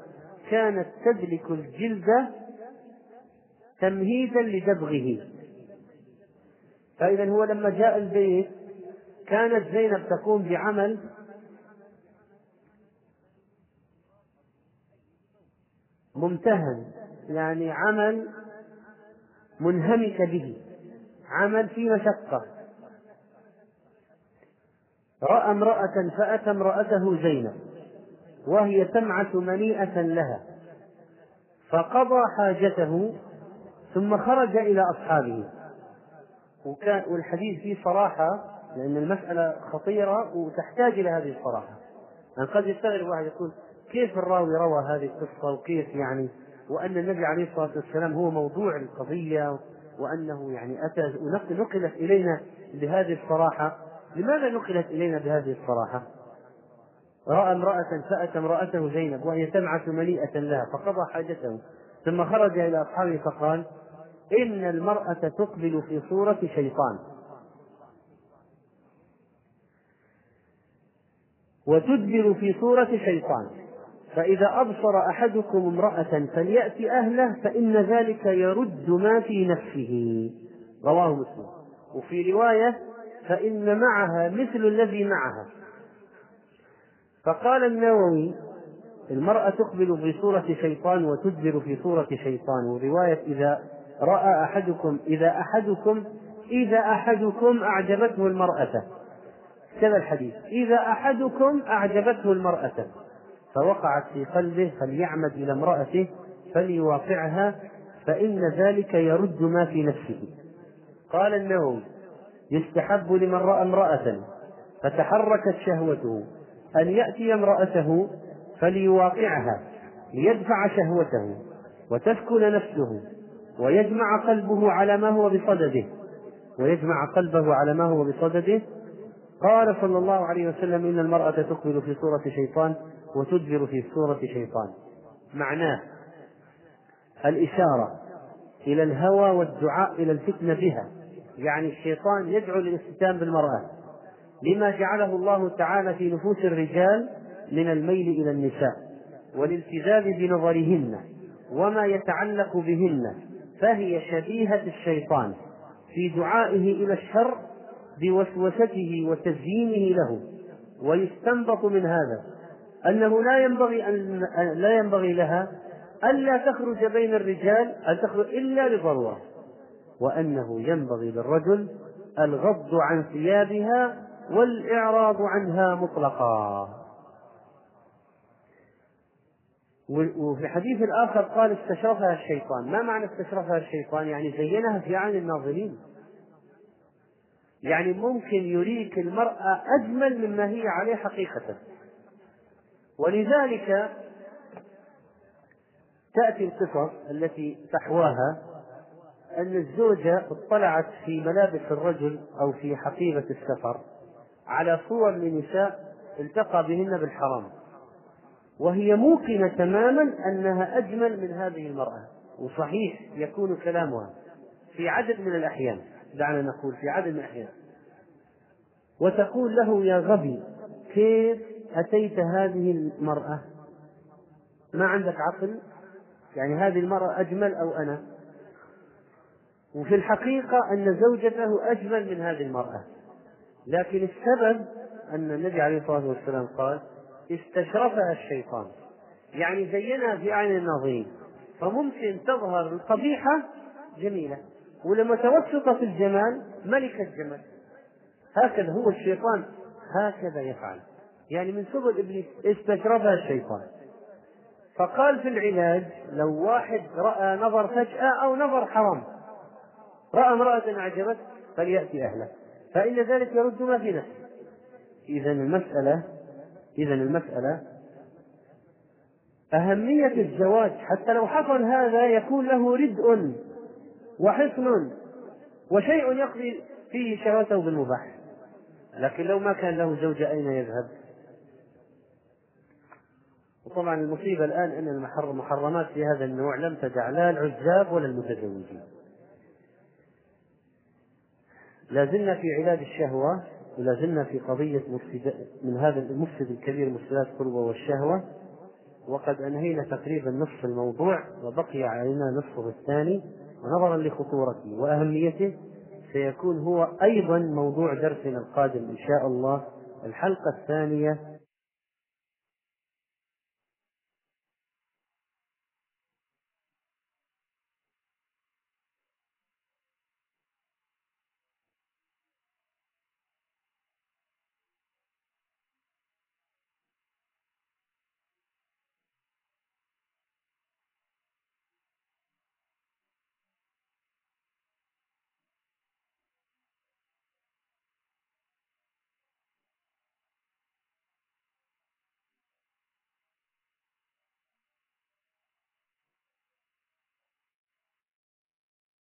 كانت تدلك الجلد تمهيدا لدبغه. فإذا هو لما جاء البيت كانت زينب تقوم بعمل ممتهن يعني عمل منهمك به عمل في مشقة. رأى امرأة فأتى امرأته زينب. وهي تمعث منيئة لها. فقضى حاجته ثم خرج إلى أصحابه. والحديث فيه صراحة لأن المسألة خطيرة وتحتاج إلى هذه الصراحة. يعني قد يستغرب واحد يقول كيف الراوي روى هذه القصة وكيف يعني؟ وأن النبي عليه الصلاة والسلام هو موضوع القضية وأنه يعني أتى نقلت إلينا بهذه الصراحة. لماذا نقلت إلينا بهذه الصراحة؟ رأى امرأة فأتى امرأته زينب وهي تمعث مليئة لها فقضى حاجته. ثم خرج إلى أصحابه فقال إن المرأة تقبل في صورة شيطان. وتدبر في صورة شيطان. فإذا أبصر أحدكم امرأة فليأتي أهله فإن ذلك يرد ما في نفسه. رواه مسلم. وفي رواية فإن معها مثل الذي معها. فقال النووي المرأة تقبل في صورة شيطان وتدبر في صورة شيطان. ورواية إذا رأى أحدكم إذا أحدكم إذا أحدكم أعجبته المرأة. كذا الحديث. إذا أحدكم أعجبته المرأة. فوقعت في قلبه فليعمد إلى امرأته فليواقعها فإن ذلك يرد ما في نفسه. قال النووي يستحب لمن رأى امرأة فتحركت شهوته. أن يأتي امرأته فليواقعها ليدفع شهوته وتسكن نفسه ويجمع قلبه على ما هو بصدده. ويجمع قلبه على ما هو بصدده. قال صلى الله عليه وسلم إن المرأة تقبل في صورة شيطان وتدبر في صورة شيطان. معناه الإشارة إلى الهوى والدعاء إلى الفتنة بها. يعني الشيطان يدعو للاستتام بالمرأة. لما جعله الله تعالى في نفوس الرجال من الميل إلى النساء والالتزام بنظرهن وما يتعلق بهن فهي شبيهة الشيطان في دعائه إلى الشر بوسوسته وتزيينه له. ويستنبط من هذا أنه لا ينبغي أن لا ينبغي لها ألا تخرج بين الرجال أن تخرج إلا لضرورة وأنه ينبغي للرجل الغض عن ثيابها والإعراض عنها مطلقا وفي الحديث الآخر قال استشرفها الشيطان. ما معنى استشرفها الشيطان؟ يعني زينها في أعين الناظرين. يعني ممكن يريك المرأة أجمل مما هي عليه حقيقة. ولذلك تأتي القصص التي تحواها أن الزوجة اطلعت في ملابس الرجل أو في حقيبة السفر. على صور لنساء التقى بهن بالحرام. وهي موقنة تماما أنها أجمل من هذه المرأة. وصحيح يكون كلامها في عدد من الأحيان. دعنا نقول في عدد من الأحيان. وتقول له يا غبي كيف أتيت هذه المرأة؟ ما عندك عقل؟ يعني هذه المرأة أجمل أو أنا؟ وفي الحقيقة أن زوجته أجمل من هذه المرأة. لكن السبب أن النبي عليه الصلاة والسلام قال استشرفها الشيطان. يعني زينها في أعين الناظرين. فممكن تظهر القبيحة جميلة. ولما توسط في الجمال ملك الجمال. هكذا هو الشيطان هكذا يفعل. يعني من سبل إبليس استشرفها الشيطان. فقال في العلاج لو واحد رأى نظر فجأة أو نظر حرام. رأى امرأة اعجبته فليأتي أهله. فإن ذلك يرد ما في نفسه اذا المسألة اذا المسألة أهمية الزواج. حتى لو حصل هذا يكون له ردء وحصن وشيء يقضي فيه شهوته بالمباح. لكن لو ما كان له زوجة أين يذهب؟ وطبعا المصيبة الآن أن المحرمات في هذا النوع لم تدع لا العزاب ولا المتزوجين. لا زلنا في علاج الشهوة ولا زلنا في قضية مفسد من هذا المفسد الكبير مفسدات القربة والشهوة وقد أنهينا تقريبا نصف الموضوع وبقي علينا نصفه الثاني ونظرا لخطورته. وأهميته سيكون هو أيضا موضوع درسنا القادم إن شاء الله الحلقة الثانية